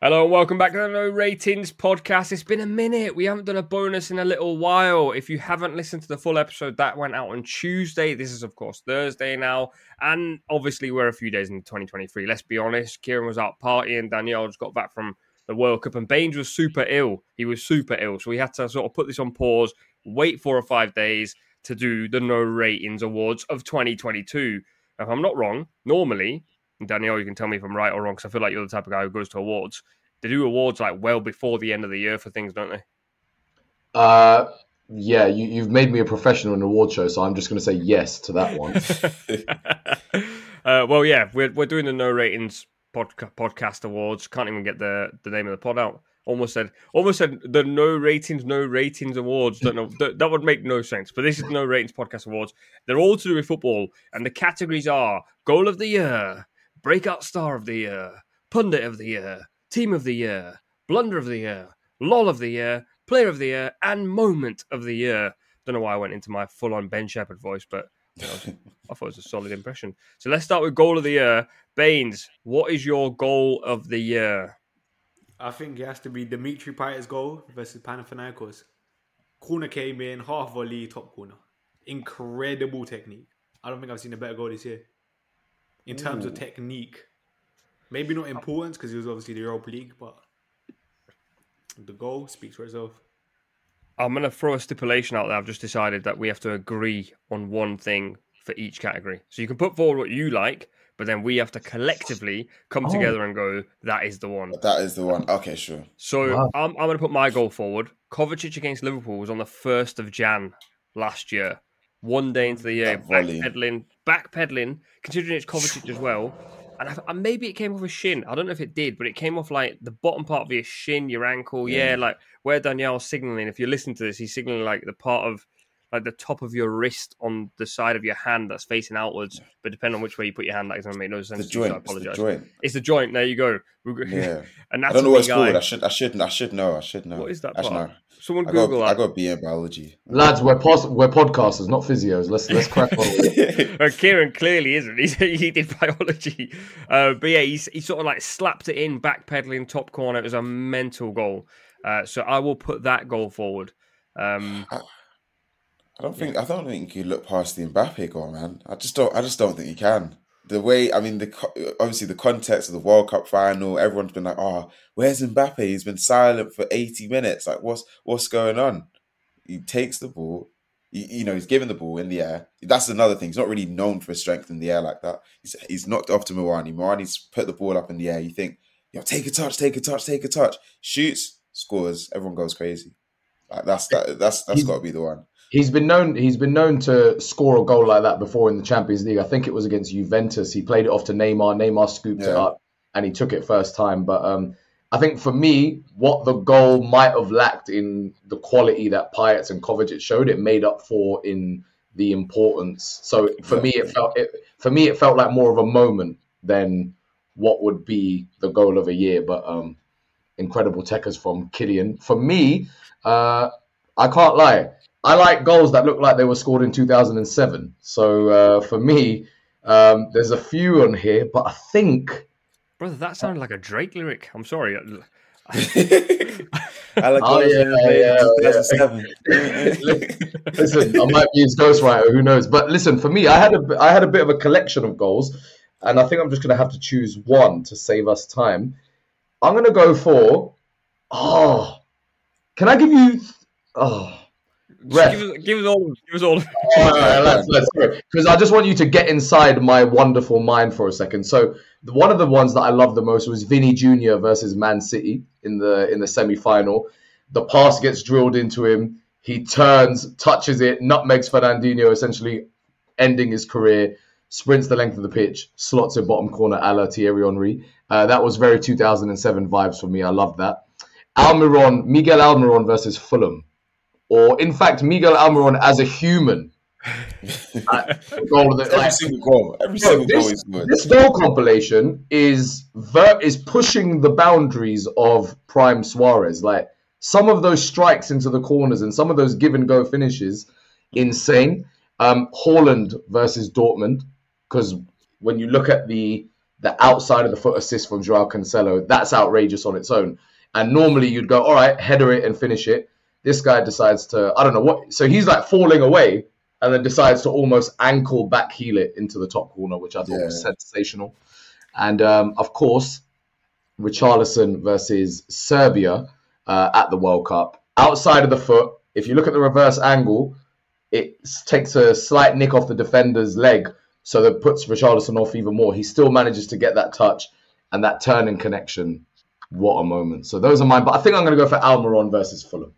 Hello and welcome back to the No Ratings podcast. It's been a minute. We haven't done a bonus in a little while. If you haven't listened to the full episode, that went out on Tuesday. This is, of course, Thursday now. And obviously, we're a few days into 2023. Let's be honest. Kieran was out partying. Daniyal just got back from the World Cup. And Bains was super ill. He was super ill. So we had to sort of put this on pause, wait four or five days to do the No Ratings Awards of 2022. If I'm not wrong, normally Daniyal, you can tell me if I'm right or wrong because I feel like you're the type of guy who goes to awards. They do awards like well before the end of the year for things, don't they? Uh, yeah, you, have made me a professional in an award show, so I'm just going to say yes to that one. uh, well, yeah, we're we're doing the no ratings podca- podcast awards. Can't even get the the name of the pod out. Almost said, almost said the no ratings, no ratings awards. Don't know that, that would make no sense. But this is no ratings podcast awards. They're all to do with football, and the categories are goal of the year, Breakout Star of the Year, Pundit of the Year, Team of the Year, Blunder of the Year, LOL of the Year, Player of the Year, and Moment of the Year. Don't know why I went into my full on Ben Shepherd voice, but you know, I thought it was a solid impression. So let's start with Goal of the Year. Bains, what is your goal of the year? I think it has to be Dimitri Payet's goal versus Panathinaikos. Corner came in, half volley, top corner. Incredible technique. I don't think I've seen a better goal this year in terms Ooh. of technique. Maybe not importance because it was obviously the Europa League, but the goal speaks for itself. I'm going to throw a stipulation out there. I've just decided that we have to agree on one thing for each category. So you can put forward what you like, but then we have to collectively come oh. together and go, that is the one. That is the one. Okay, sure. So wow. I'm, I'm going to put my goal forward. Kovacic against Liverpool was on the 1st of Jan last year. One day into the year, back backpedaling, backpedaling, considering it's Kovacic as well. And, I, and maybe it came off a shin. I don't know if it did, but it came off like the bottom part of your shin, your ankle. Yeah, yeah like where Daniyal's signaling. If you're listening to this, he's signaling like the part of like the top of your wrist on the side of your hand that's facing outwards. But depending on which way you put your hand, that is going to make no sense. The joint. So I apologize. It's the joint. It's the joint. There you go. Yeah. and I don't know what it's guy. called. I should. I should. I should know. I should know. What is that? Part? Someone I Google got, that. I got B in biology. Lads, we're pos- we're podcasters, not physios. Let's let's crack on. uh, Kieran clearly isn't. He's, he did biology, uh, but yeah, he's, he sort of like slapped it in, backpedaling top corner. It was a mental goal. Uh, so I will put that goal forward. Um, I, don't think yeah. I don't think you look past the Mbappe goal, man. I just don't. I just don't think you can. The way I mean, the obviously the context of the World Cup final, everyone's been like, "Oh, where's Mbappe? He's been silent for eighty minutes. Like, what's what's going on?" He takes the ball. You, you know, he's given the ball in the air. That's another thing. He's not really known for his strength in the air like that. He's he's knocked off to Muani. Muani's put the ball up in the air. You think, yo, take a touch, take a touch, take a touch. Shoots, scores. Everyone goes crazy. Like that's that. That's that's got to be the one. He's been known. He's been known to score a goal like that before in the Champions League. I think it was against Juventus. He played it off to Neymar. Neymar scooped yeah. it up, and he took it first time. But um, I think for me, what the goal might have lacked in the quality that Payet and Kovacic showed, it made up for in the importance. So for me, it felt it, for me it felt like more of a moment than what would be the goal of a year. But um, incredible techers from Kylian. For me, uh, I can't lie. I like goals that look like they were scored in 2007. So uh, for me, um, there's a few on here, but I think. Brother, that sounded like a Drake lyric. I'm sorry. I like oh, yeah, yeah, yeah. listen, I might be his ghostwriter. Who knows? But listen, for me, I had a I had a bit of a collection of goals, and I think I'm just going to have to choose one to save us time. I'm going to go for. Oh, can I give you? Oh, Ref. Give, us, give us all. Give us all. let's, let's because I just want you to get inside my wonderful mind for a second. So the, one of the ones that I loved the most was Vinny Jr. versus Man City in the in the semi final. The pass gets drilled into him. He turns, touches it, nutmegs Fernandinho, essentially ending his career. Sprints the length of the pitch, slots it bottom corner, a la Thierry Henry. Uh, that was very 2007 vibes for me. I love that. Almiron, Miguel Almiron versus Fulham or in fact Miguel Almiron as a human. goal the, every like, single goal, every single this, goal is good. This goal compilation is ver- is pushing the boundaries of prime Suarez. Like some of those strikes into the corners and some of those give and go finishes, insane. Um, Haaland versus Dortmund, because when you look at the the outside of the foot assist from Joao Cancelo, that's outrageous on its own. And normally you'd go, all right, header it and finish it. This guy decides to, I don't know what. So he's like falling away and then decides to almost ankle back heel it into the top corner, which I thought yeah. was sensational. And um, of course, Richarlison versus Serbia uh, at the World Cup. Outside of the foot, if you look at the reverse angle, it takes a slight nick off the defender's leg, so that puts Richarlison off even more. He still manages to get that touch and that turn and connection. What a moment! So those are mine, but I think I'm going to go for Almiron versus Fulham.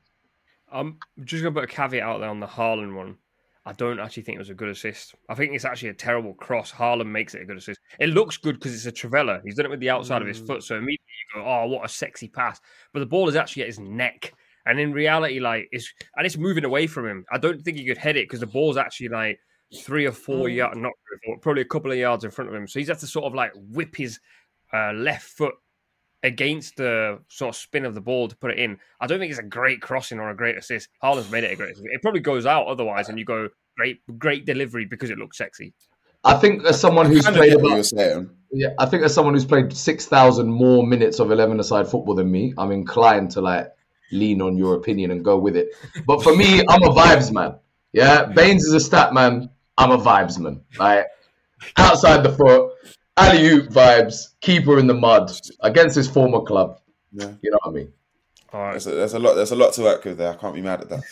I'm just going to put a caveat out there on the Haaland one. I don't actually think it was a good assist. I think it's actually a terrible cross. Haaland makes it a good assist. It looks good because it's a Trivela. He's done it with the outside mm. of his mm. foot, so immediately you go, "Oh, what a sexy pass!" But the ball is actually at his neck, and in reality, like it's and it's moving away from him. I don't think he could head it because the ball's actually like three or four mm. yards, not probably a couple of yards in front of him. So he's had to sort of like whip his uh, left foot against the sort of spin of the ball to put it in. I don't think it's a great crossing or a great assist. Haaland's made it a great assist. It probably goes out otherwise, and you go great, great delivery because it looks sexy. I think as someone who's played about, yeah, I think as someone who's played six thousand more minutes of eleven-a-side football than me, I'm inclined to like lean on your opinion and go with it. But for me, I'm a vibes man. Yeah, Bains is a stat man. I'm a vibes man. Like outside the foot, alley oop vibes, keeper in the mud against his former club. Yeah. You know what I mean? All right. There's a, there's a lot. There's a lot to work with there. I can't be mad at that.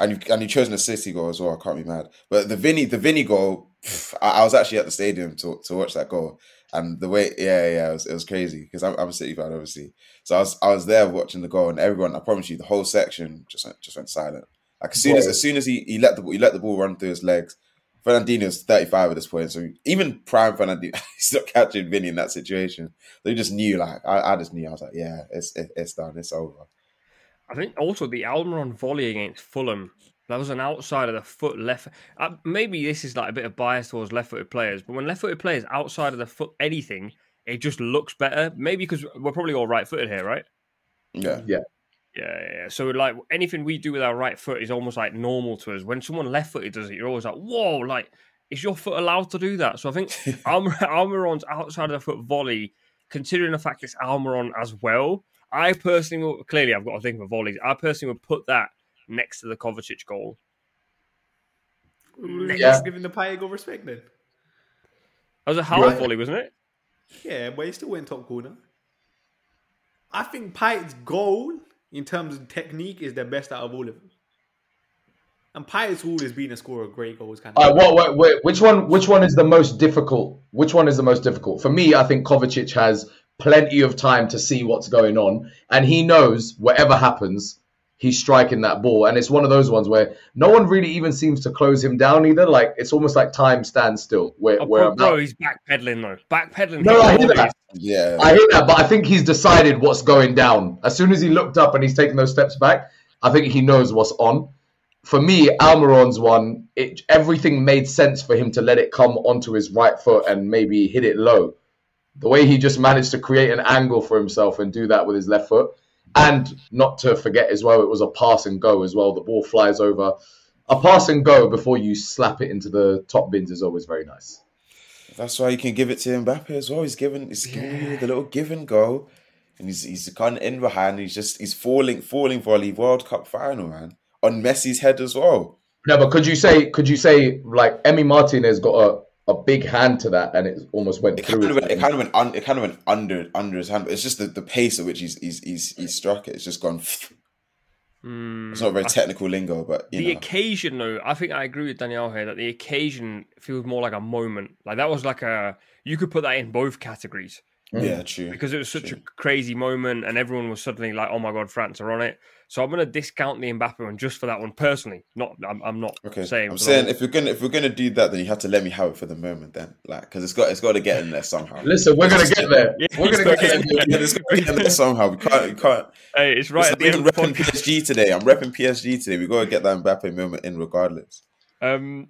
And you and you chosen a City goal as well. I can't be mad. But the Vinny, the Vinny goal, I, I, was actually at the stadium to to watch that goal, and the way, yeah, yeah, it was, it was crazy because I'm, I'm, a City fan, obviously. So I was I was there watching the goal, and everyone, I promise you, the whole section just went, just went silent. Like as soon as as soon as he, he let the he let the ball run through his legs, Fernandinho's 35 at this point, so even prime Fernandinho, he's not catching Vinny in that situation. So he just knew, like, I, I just knew, I was like, yeah, it's it, it's done, it's over. I think also the Almiron volley against Fulham, that was an outside of the foot left. Uh, maybe this is like a bit of bias towards left footed players, but when left footed players outside of the foot anything, it just looks better. Maybe because we're probably all right footed here, right? Yeah. Yeah. Yeah, yeah. So like anything we do with our right foot is almost like normal to us. When someone left footed does it, you're always like, whoa, like is your foot allowed to do that? So I think Almiron's outside of the foot volley, considering the fact it's Almiron as well, I personally will, clearly I've got to think for volleys. I personally would put that next to the Kovacic goal. Yeah. Giving the Payet goal respect then. That was a half volley, wasn't it? Yeah, but he still went top corner. I think Payet's goal in terms of technique is the best out of all of them. And Payet's always been a scorer of great goals. Kind of. Uh, what, what, what, which one? Which one is the most difficult? Which one is the most difficult for me? I think Kovacic has plenty of time to see what's going on, and he knows whatever happens, he's striking that ball. And it's one of those ones where no one really even seems to close him down either. Like it's almost like time stands still. Where, oh, where bro, he's backpedaling though. Backpedaling. No, I hear that. Yeah, I hear that, but I think he's decided what's going down. As soon as he looked up and he's taking those steps back, I think he knows what's on. For me, Almiron's one, it, everything made sense for him to let it come onto his right foot and maybe hit it low. The way he just managed to create an angle for himself and do that with his left foot, and not to forget as well, it was a pass and go as well. The ball flies over. A pass and go before you slap it into the top bins is always very nice. That's why you can give it to Mbappe as well. He's giving, he's giving you the little give and go, and he's he's kind of in behind. He's just he's falling, falling volley World Cup final, man, on Messi's head as well. No, but could you say could you say like Emi Martinez got a a big hand to that, and it almost went it through. Kind of went, it kind of went. Un, it kind of went under under his hand. But it's just the, the pace at which he's he's he's, he's struck it. It's just gone. Mm, it's not very technical lingo, but the know. occasion, though, I think I agree with Daniyal here that the occasion feels more like a moment. Like that was like a you could put that in both categories. Mm. Yeah, true. Because it was such true. a crazy moment, and everyone was suddenly like, "Oh my god, France are on it." So I'm going to discount the Mbappe one just for that one personally. Not, I'm, I'm not okay. saying. I'm saying if we're gonna if we're gonna do that, then you have to let me have it for the moment, then, like, because it's got it's got to get in there somehow. Listen, we're gonna get there. Yeah, we're gonna get, in there. It's got to get in there somehow. We can't. We can't. Hey, it's right. It's I'm repping PSG today. I'm repping PSG today. We got to get that Mbappe moment in regardless. Um,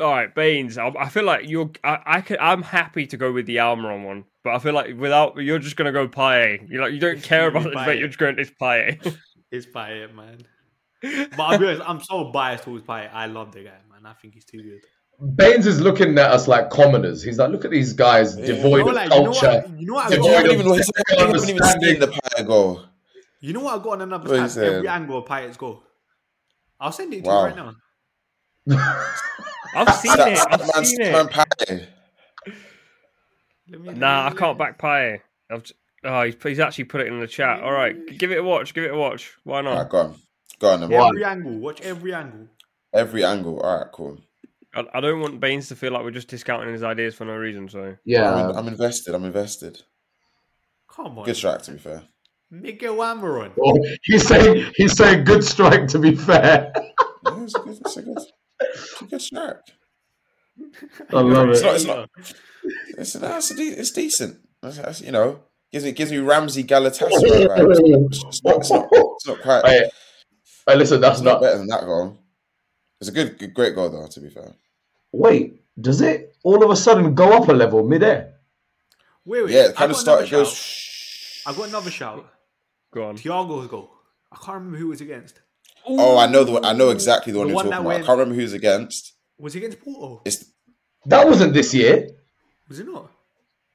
all right, Bains. I, I feel like you're. I, I could. I'm happy to go with the Almiron one, but I feel like without you're just gonna go Payet. You like you don't care about it, but you're just going. It's Payet. it's Payet, man. But I'll be honest, I'm so biased towards Payet. I love the guy, man. I think he's too good. Bains is looking at us like commoners. He's like, look at these guys Yeah. devoid You know, of like, you know culture. what? You know what? I You Devoid got, haven't of even, haven't even understanding. the Payet goal. you know what? I got on another What you tab. saying? Every angle of Payet's goal. I'll send it to Wow. you right now. I've seen That- it. I've man- seen it. Payet. Let me- Nah, I can't back Paye. I've j- Oh, he's, he's actually put it in the chat. All right, give it a watch. Give it a watch. Why not? Alright, go on. Go on then. Every angle. Watch every angle. Every angle. All right, cool. I, I don't want Bains to feel like we're just discounting his ideas for no reason. So Yeah, I'm, in- I'm invested. I'm invested. Come on. Good strike, to be fair. Miguel Amaron. Oh, he's saying he's saying good strike. To be fair, Yeah, it's a good, it's a good, it's a good strike. I love It's it. not, it's not. It's, no, it's, it's decent. It's, it's, you know, gives me gives me Ramsey Galatasaray vibes. It's not, it's not, it's not quite. Hey, hey, listen, that's not not. better than that goal. It's a good, good, great goal though. To be fair, Wait, does it all of a sudden go up a level midair? Wait, wait. yeah, it I kind of got started. another Goes. shout. I got another shout. go on. Thiago's goal. I can't remember who it was against. Oh, I know the one. I know exactly the one you're one talking that about. I can't remember who's against. Was it against Porto? It's That wasn't this year. Was it not?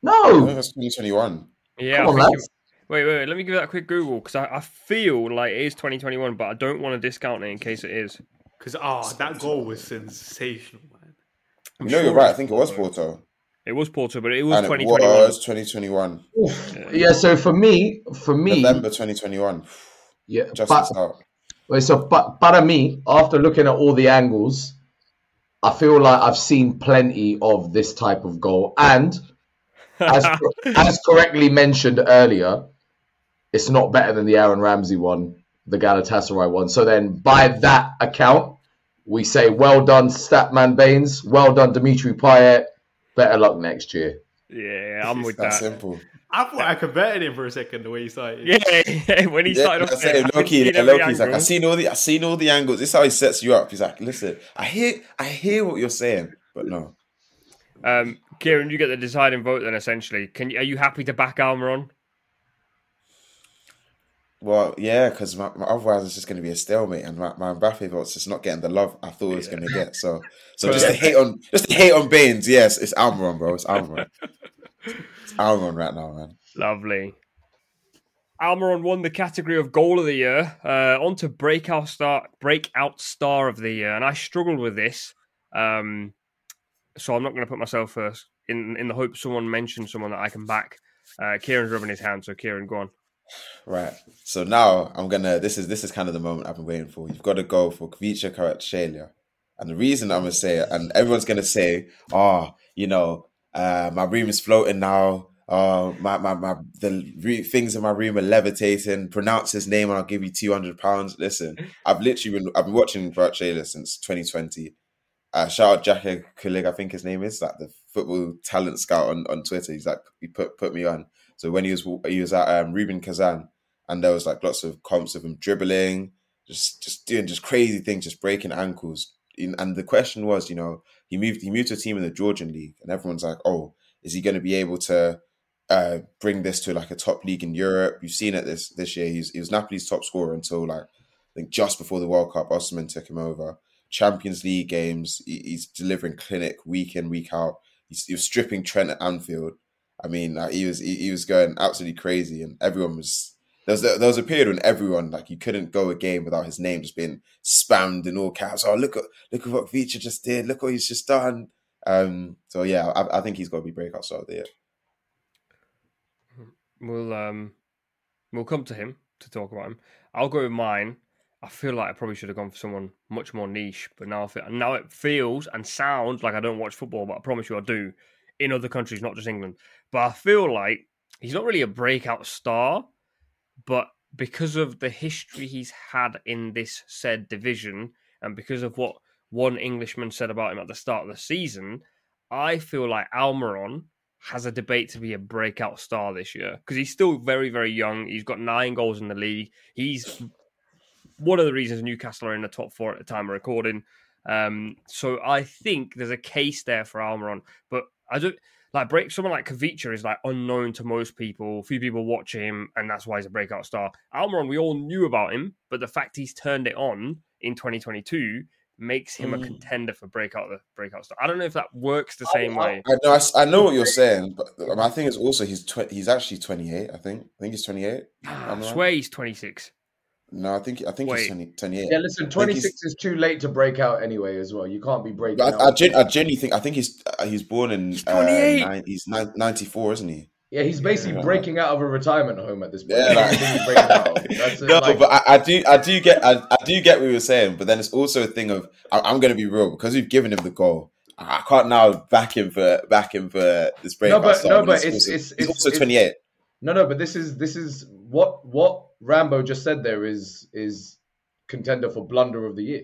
I think No, that's 2021. Yeah, come on, think lads. wait, wait, wait. Let me give that a quick Google because I, I feel like it is 2021, but I don't want to discount it in case it is. Because ah, that goal was sensational, man. I'm You know, you're right. I think it was Porto. Porto, It was Porto, but it was and it 2021. was 2021, yeah. So for me, for me, November 2021. yeah, Just but, the start. Wait, so, but, para me, after looking at all the angles, I feel like I've seen plenty of this type of goal. And as, as correctly mentioned earlier, it's not better than the Aaron Ramsey one, the Galatasaray one. So then, by that account, we say, well done, Statman Bains. Well done, Dimitri Payet. Better luck next year. yeah, I'm with That's that. simple. I thought I converted him for a second the way he started. Yeah, yeah, when he Yeah, started I off, say there, I Loki, could yeah, every Loki's like, I angle. seen all the, I seen all the angles. This is how he sets you up. He's like, listen, I hear, I hear what you're saying, but no. Um, Kieran, you get the deciding vote then. Essentially, can you, are you happy to back Almiron? Well, yeah, because otherwise it's just going to be a stalemate, and my, my Mbappe vote's just not getting the love I thought it was going to get. So, so just to hate on, just to hate on Bains, yes, it's Almiron, bro. It's Almiron. it's Almiron right now, man. Lovely. Almiron won the category of goal of the year. Uh, on to breakout star, breakout star of the year, and I struggled with this. Um, so I'm not going to put myself first in in the hope someone mentions someone that I can back. Uh, Kieran's rubbing his hand, so Kieran, go on. Right. So now I'm gonna. This is this is kind of the moment I've been waiting for. You've got to go for Kvicha Kvaratskhelia. and the reason I'm gonna say it, and everyone's gonna say, "Oh, you know, uh, my room is floating now. Oh, my my my the re- things in my room are levitating. Pronounce his name, and I'll give you two hundred pounds." Listen, I've literally been I've been watching Kvaratskhelia since 2020. Uh, shout out Jack Kulig, I think his name is like the football talent scout on, on Twitter. He's like he put put me on. So when he was he was at um, Rubin Kazan, and there was like lots of comps of him dribbling, just just doing just crazy things, just breaking ankles. And the question was, you know, he moved he moved to a team in the Georgian league, and everyone's like, oh, is he going to be able to uh, bring this to like a top league in Europe? You've seen it this this year. He's he was Napoli's top scorer until like I think just before the World Cup, Osimhen took him over. Champions League games, he's delivering clinic week in week out. He's, he was stripping Trent at Anfield. I mean, he was he, he was going absolutely crazy, and everyone was. There was, there was a period when everyone like you couldn't go a game without his name just being spammed in all caps. Oh look at look at what Vicha just did. Look what he's just done. Um, so yeah, I, I think he's got to be breakout star of the year. We'll um, we'll come to him to talk about him. I'll go with mine. I feel like I probably should have gone for someone much more niche, but now I feel, now it feels and sounds like I don't watch football, but I promise you I do in other countries, not just England. But I feel like he's not really a breakout star, but because of the history he's had in this said division, and because of what one Englishman said about him at the start of the season, I feel like Almiron has a debate to be a breakout star this year because he's still very, very young. He's got nine goals in the league. He's one of the reasons Newcastle are in the top four at the time of recording. Um, so I think there's a case there for Almiron, but I don't like break someone like Kavicha is like unknown to most people. Few people watch him, and that's why he's a breakout star. Almiron, we all knew about him, but the fact he's turned it on in 2022 makes him a Mm. contender for breakout the breakout star. I don't know if that works the same I- way. I know, I, I know what you're saying, but um, I think it's also he's tw- he's actually 28. I think I think he's 28. I swear he's 26. No, I think I think Wait. he's 20, 28. Yeah, listen, 26 is too late to break out anyway, as well. You can't be breaking But out. I, I, gen- I genuinely think I think he's uh, he's born in He's uh, 28. nine, he's nine, 94, isn't he? yeah, he's basically Yeah. breaking out of a retirement home at this point. Yeah, like- what he's breaking out of. That's it, No, like- but I, I do I do get I, I do get what you're saying, but then it's also a thing of I, I'm going to be real because we've given him the goal. I I can't now back him for back him for this breakout. but- no, but he's it's- also, it's- he's it's- also it's- 28. No, no, but this is this is what what Rambo just said. There is is contender for blunder of the year.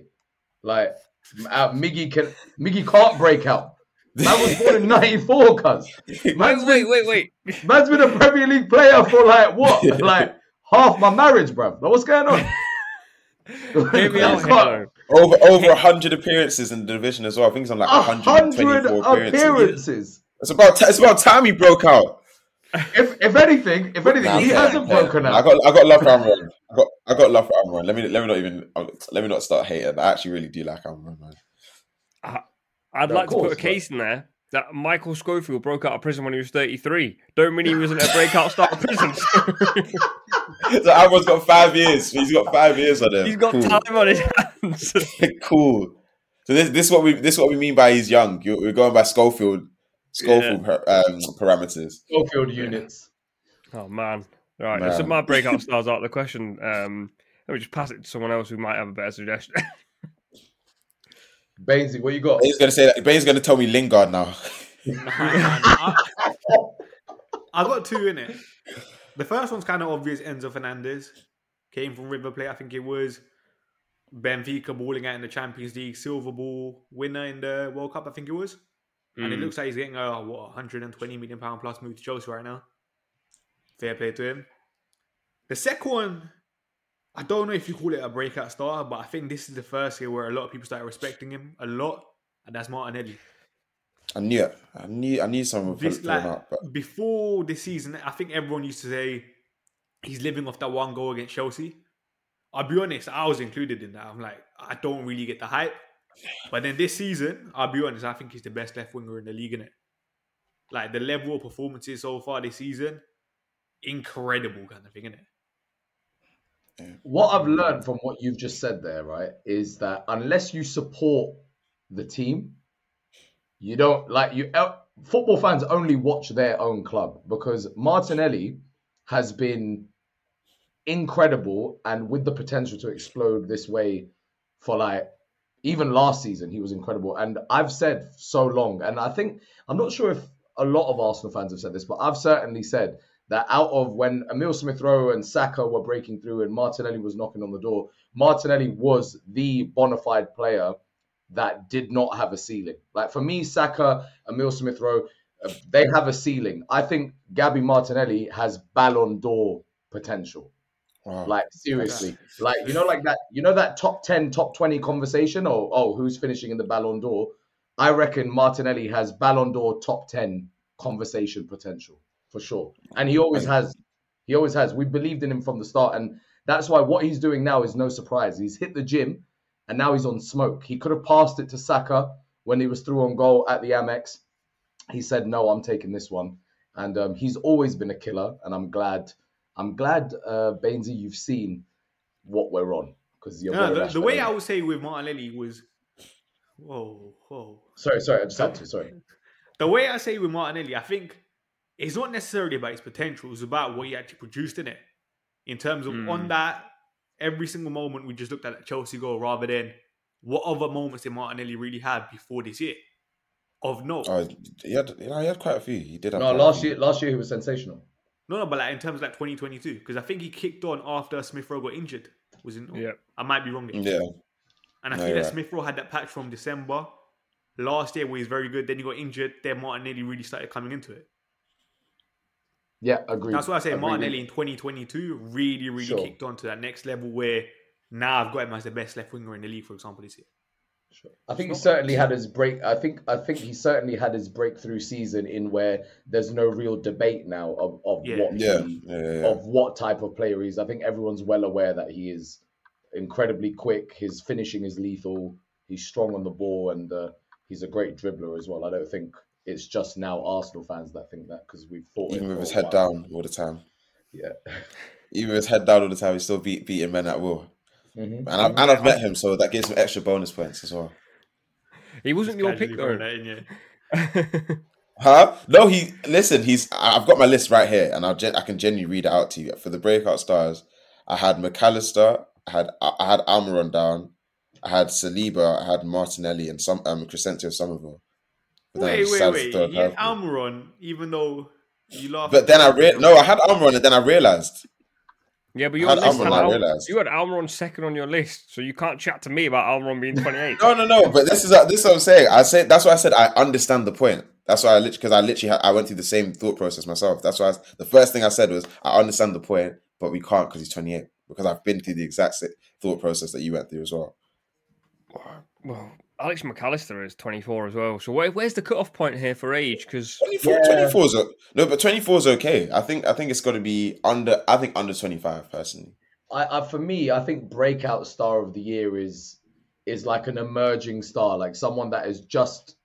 Like uh, Miggy can Miggy can't break out. Man was born in '94, cuz man's Wait, been, wait, wait, wait. man's been a Premier League player for like what, like half my marriage, bruv. Like, what's going on? Hear me out here, Can't- though. Over over hundred appearances in the division as well. I think it's on like A 124 hundred appearances. appearances. It's about t- it's about time he broke out. If if anything, if anything, Nah, he fair, hasn't fair. broken I out. got I got love for Amron. I got I got love for Amron. Let me let me not even let me not start hating. But I actually really do like Amron, man. I'd No, like of to put a case in there that Michael Scofield broke out of prison when he was 33. Don't mean he wasn't a breakout star of prison. So Amron's got five years. He's got five years on him. He's got cool. time on his hands. cool. So this this is what we this is what we mean by he's young. You're, we're going by Schofield Scofield per, um, parameters. Scofield units. oh man. Right. So my breakout stars out of the question. Um, let me just pass it to someone else who might have a better suggestion. Bainsy, what you got? Bane's gonna say that. Bane's gonna tell me Lingard now. Nah, nah, nah. I, I got two in it. The first one's kind of obvious. Enzo Fernandez came from River Plate. I think it was Benfica balling out in the Champions League, silver ball winner in the World Cup. I think it was, and it Mm. looks like he's getting a what 120 million pound plus move to Chelsea right now. Fair play to him. The second one, I don't know if you call it a breakout star, but I think this is the first year where a lot of people started respecting him a lot, and that's Martinelli. I knew it. I knew I knew someone would This, put him like, up, but before this season, I think everyone used to say he's living off that one goal against Chelsea. I'll be honest, I was included in that. I'm like, I don't really get the hype. But then this season, I'll be honest, I think he's the best left winger in the league, innit? Like the level of performances so far this season, incredible kind of thing, innit? what I've learned from what you've just said there, right, is that unless you support the team, you don't like you. uh, Football fans only watch their own club because Martinelli has been incredible and with the potential to explode this way for like even last season he was incredible and I've said so long and I think I'm not sure if a lot of Arsenal fans have said this but I've certainly said that out of when Emil Smith Rowe and Saka were breaking through and Martinelli was knocking on the door, Martinelli was the bona fide player that did not have a ceiling. Like for me, Saka, Emil Smith Rowe, uh, they have a ceiling. I think Gabby Martinelli has Ballon d'Or potential. Wow. Like seriously, like you know, like that, you know, that top ten, top twenty conversation, or oh, who's finishing in the Ballon d'Or? I reckon Martinelli has Ballon d'Or top ten conversation potential for sure, and he always has. He always has. We believed in him from the start, and that's why what he's doing now is no surprise. He's hit the gym, and now he's on smoke. He could have passed it to Saka when he was through on goal at the Amex. He said, "No, I'm taking this one," and um, he's always been a killer, and I'm glad. I'm glad, uh, Bainsy, you've seen what we're on because you're No, the, the way. I would say with Martinelli was, whoa, whoa. Sorry, sorry, I just had to. Sorry. The way I say with Martinelli, I think it's not necessarily about his potential; it's about what he actually produced in it. In terms of Mm. on that, every single moment we just looked at that Chelsea goal, rather than what other moments did Martinelli really have before this year? Of note, Oh, he had, you know, he had quite a few. He did have No, last year, last year he was sensational. No, no, but like in terms of like 2022, because I think he kicked on after Smith Rowe got injured. Was it? Yeah. I might be wrong. here. Yeah, And I No, feel that right. Smith Rowe had that patch from December last year where he's very good. Then he got injured. Then Martinelli really started coming into it. Yeah, agreed. That's why I say Agreed. Martinelli in 2022 really, really Sure. kicked on to that next level where now I've got him as the best left winger in the league, for example, this year. Sure. I think he certainly had his break. I think I think he certainly had his breakthrough season in where there's no real debate now of, of Yeah. what yeah, he, yeah, yeah. of what type of player he is. I think everyone's well aware that he is incredibly quick. His finishing is lethal. he's strong on the ball and uh, he's a great dribbler as well. I don't think it's just now Arsenal fans that think that because we've thought Even with his head while. down all the time. Yeah. Even with his head down all the time, he's still beat, beating men at will. Mhm. And, I've, and I've met him, so that gives him extra bonus points as well. He wasn't your pick though. that in, yeah. Huh? No, he listen. He's. I- I've got my list right here, and I'll gen, I can genuinely read it out to you. For the breakout stars, I had McAllister, I had I had Almiron down, I had Saliba, I had Martinelli, and some um Crysencio Summerville. But then I Wait, wait, wait. throw You had. Almiron, even though you laughed. But then I re- no, I had Almiron, and then I realized. Yeah, but I your had Almiron, had Al- you had Almiron second on your list, so you can't chat to me about Almiron being 28. No, no, no. But this is uh, this is what I'm saying. I say that's why I said I understand the point. That's why I literally because I literally had, I went through the same thought process myself. That's why I, the first thing I said was I understand the point, but we can't because he's 28. Because I've been through the exact thought process that you went through as well. Well, Alex McAllister is 24 as well. So where, where's the cutoff point here for age? Because 24, Yeah. 24 is o- no, but 24 is okay. I think I think it's got to be under. I think under 25 personally. I, I for me, I think breakout star of the year is is like an emerging star, like someone that has just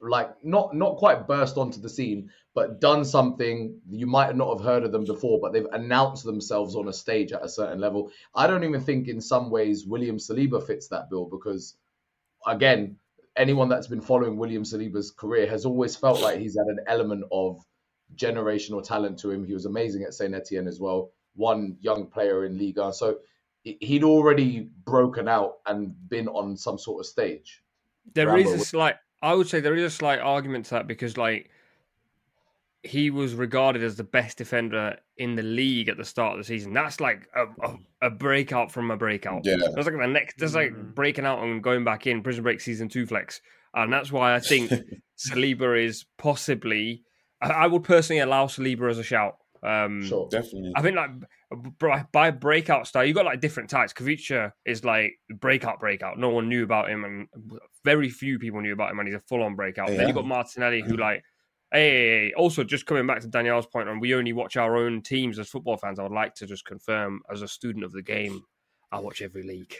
like not not quite burst onto the scene, but done something you might not have heard of them before, but they've announced themselves on a stage at a certain level. I don't even think in some ways William Saliba fits that bill because again, anyone that's been following William Saliba's career has always felt like he's had an element of generational talent to him. He was amazing at Saint Etienne as well, one young player in Liga. So he- he'd already broken out and been on some sort of stage. there is Rambo. a slight, I would say there is a slight argument to that because, like, he was regarded as the best defender in the league at the start of the season. That's like a, a, a breakout from a breakout. Yeah. That's like the next, that's like Mm. breaking out and going back in Prison Break season two flex. And that's why I think Saliba is possibly, I, I would personally allow Saliba as a shout. Um, Sure. Definitely. I think like by, by breakout style, you got like different types. Kavicha is like breakout, breakout. No one knew about him, and very few people knew about him, and he's a full on breakout. Then Yeah. you got Martinelli, who like, hey, also just coming back to Daniyal's point on we only watch our own teams as football fans. I would like to just confirm, as a student of the game, I watch every league,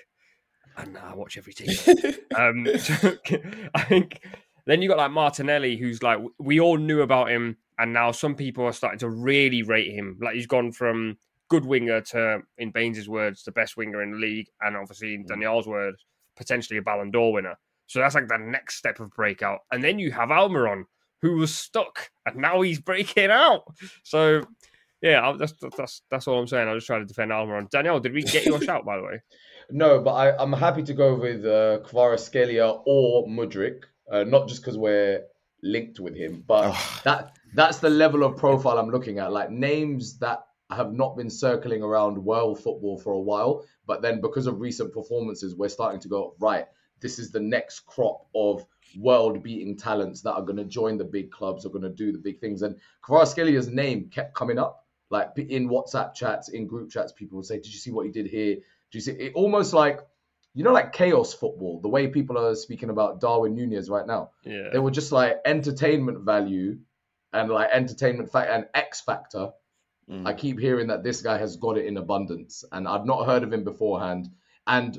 and I watch every team. Um, so I think then you got like Martinelli, who's like we all knew about him, and now some people are starting to really rate him. Like he's gone from good winger to, in Bains's words, the best winger in the league, and obviously in Daniyal's words, potentially a Ballon d'Or winner. So that's like the next step of breakout. And then you have Almiron, who was stuck, and now he's breaking out. So. Yeah, that's that's that's all I'm saying. I just try to defend Almiron. Daniyal, did we get your shout by the way? No, but I, I'm happy to go with uh, Kvaratskhelia or Mudryk, uh, not just because we're linked with him, but Oh. that that's the level of profile I'm looking at. Like names that have not been circling around world football for a while, but then because of recent performances, we're starting to go right. This is the next crop of world-beating talents that are going to join the big clubs, are going to do the big things. And Kvaratskhelia's name kept coming up, like in WhatsApp chats, in group chats. People would say, "Did you see what he did here? Do you see?" It almost like you know, like chaos football. The way people are speaking about Darwin Nunez right now Yeah. they were just like entertainment value and like entertainment fact and X factor. Mm. I keep hearing that this guy has got it in abundance, and I'd not heard of him beforehand. And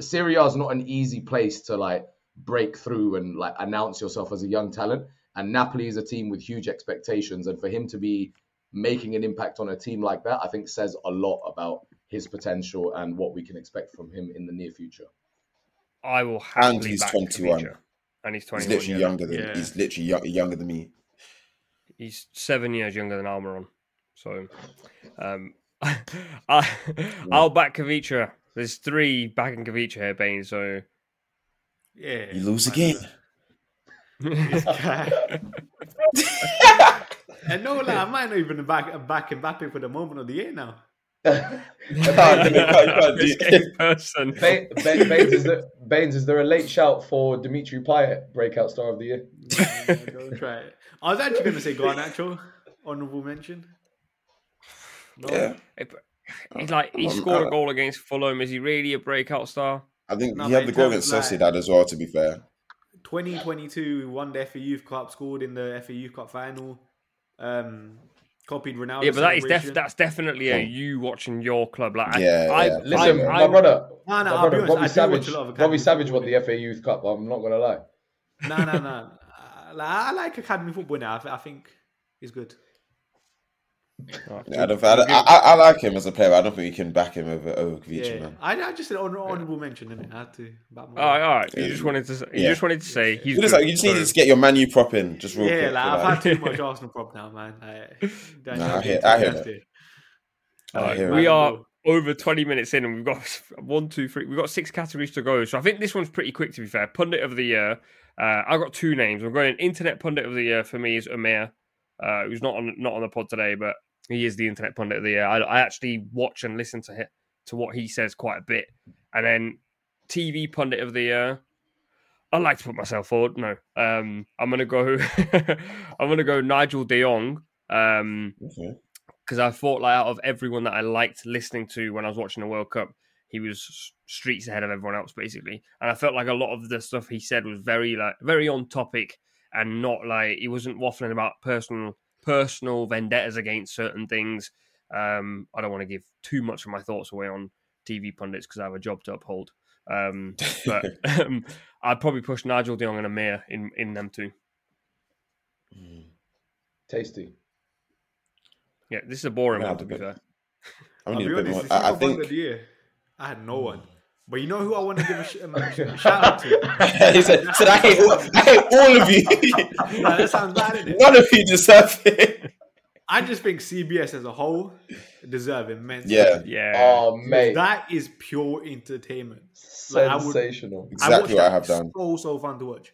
Serie A is not an easy place to like break through and like announce yourself as a young talent. And Napoli is a team with huge expectations, and for him to be making an impact on a team like that, I think says a lot about his potential and what we can expect from him in the near future. I will and he's back 21. And he's He's literally yeah. younger than Yeah. he's literally yo- younger than me. He's seven years younger than Almiron. So um, I, I'll back Kavicha. There's three backing Kavicha here, Bane. So Yeah. You lose again. This guy. and no, like, I might not even back back Mbappe for the moment of the year now. Risque person. Ba- Ba- Bains, is there, Bains, is there a late shout for Dimitri Payet, breakout star of the year? Don't try it. I was actually going to say Garnacho, honorable mention. No. Yeah, He's like he Um, scored uh, a goal against Fulham. Is he really a breakout star? I think No, he but had the goal against of, like- Sociedad as well. To be fair, 2022 won the FA Youth Cup, scored in the FA Youth Cup final. Um, Copied Ronaldo. Yeah, but that is def- that's definitely a you watching your club. Like, I- Yeah, I. Listen, I, my brother, No, no, my brother honest, Robbie I do watch Savage, a Robbie Savage won the FA Youth Cup. I'm not gonna lie. No, no, no. Uh, like, I like academy football now. I, th- I think it's good. Yeah, I, don't, I, I, I like him as a player. but I don't think you can back him over over Kvicha, Yeah, man. I, I just an honor- honorable mention, innit? I had to. All right, all right. You just wanted to. You Yeah. just wanted to say he's. You just, good, you just so- need to get your Manu prop in, just real yeah, quick. like I've that. had too much Arsenal prop now, man. I, Nah, I hear- I hear that. it. All right, hear we it. are over 20 minutes in and we've got one, two, three. We've got six categories to go. So I think this one's pretty quick, to be fair. Pundit of the year. Uh, I've got two names. I'm going internet pundit of the year for me is Umir, uh, who's not on not on the pod today, but he is the internet pundit of the year. I, I actually watch and listen to him, to what he says quite a bit. And then TV pundit of the year. I like to put myself forward. No, um, I'm gonna go. I'm gonna go Nigel De Jong. Um, Okay. because I thought like out of everyone that I liked listening to when I was watching the World Cup, he was streets ahead of everyone else basically. And I felt like a lot of the stuff he said was very like very on topic and not like he wasn't waffling about personal personal vendettas against certain things. Um, I don't want to give too much of my thoughts away on TV pundits because I have a job to uphold. Um, but um, I'd probably push Nigel De Jong and Amir in in them two. Tasty. Yeah, this is a boring Yeah, one to be fair. I I'll a bit honest, more. if I, I you got Ballon think of the year, I had no one. But you know who I want to give a, sh- um, sh- shout out to? he said, said I, hate all, I hate all of you. Like, that sounds bad, innit? None of you deserve it. I just think CBS as a whole deserve immense. Yeah. Yeah. Oh mate, That is pure entertainment. Like, I would- sensational. I Exactly what I have done. So so fun to watch.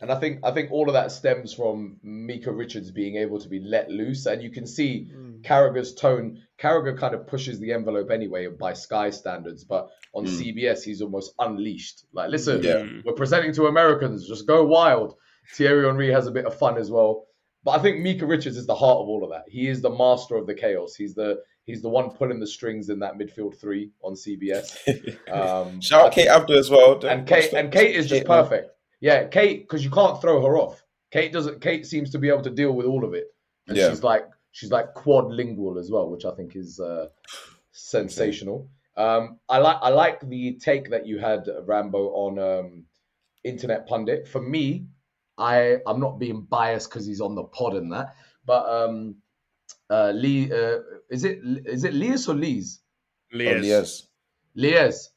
And I think I think all of that stems from Micah Richards being able to be let loose, and you can see Mm. Carragher's tone. Carragher kind of pushes the envelope anyway by Sky standards, but on Mm. CBS he's almost unleashed. Like, listen, Yeah. We're presenting to Americans, just go wild. Thierry Henry has a bit of fun as well, but I think Micah Richards is the heart of all of that. He is the master of the chaos. He's the he's the one pulling the strings in that midfield three on CBS. Um, Shout out Kate Abdo as well. Don't- and Kate and Kate is just Kate, man. perfect. Yeah, Kate, because you can't throw her off. Kate doesn't. Kate seems to be able to deal with all of it, and Yeah. she's like she's like quadlingual as well, which I think is uh, sensational. Um, I like I like the take that you had, Rambo, on um, internet pundit. For me, I I'm not being biased because he's on the pod and that, but um, uh, Lee, uh, is it is it Leas or Lees? Oh, Lias. yes.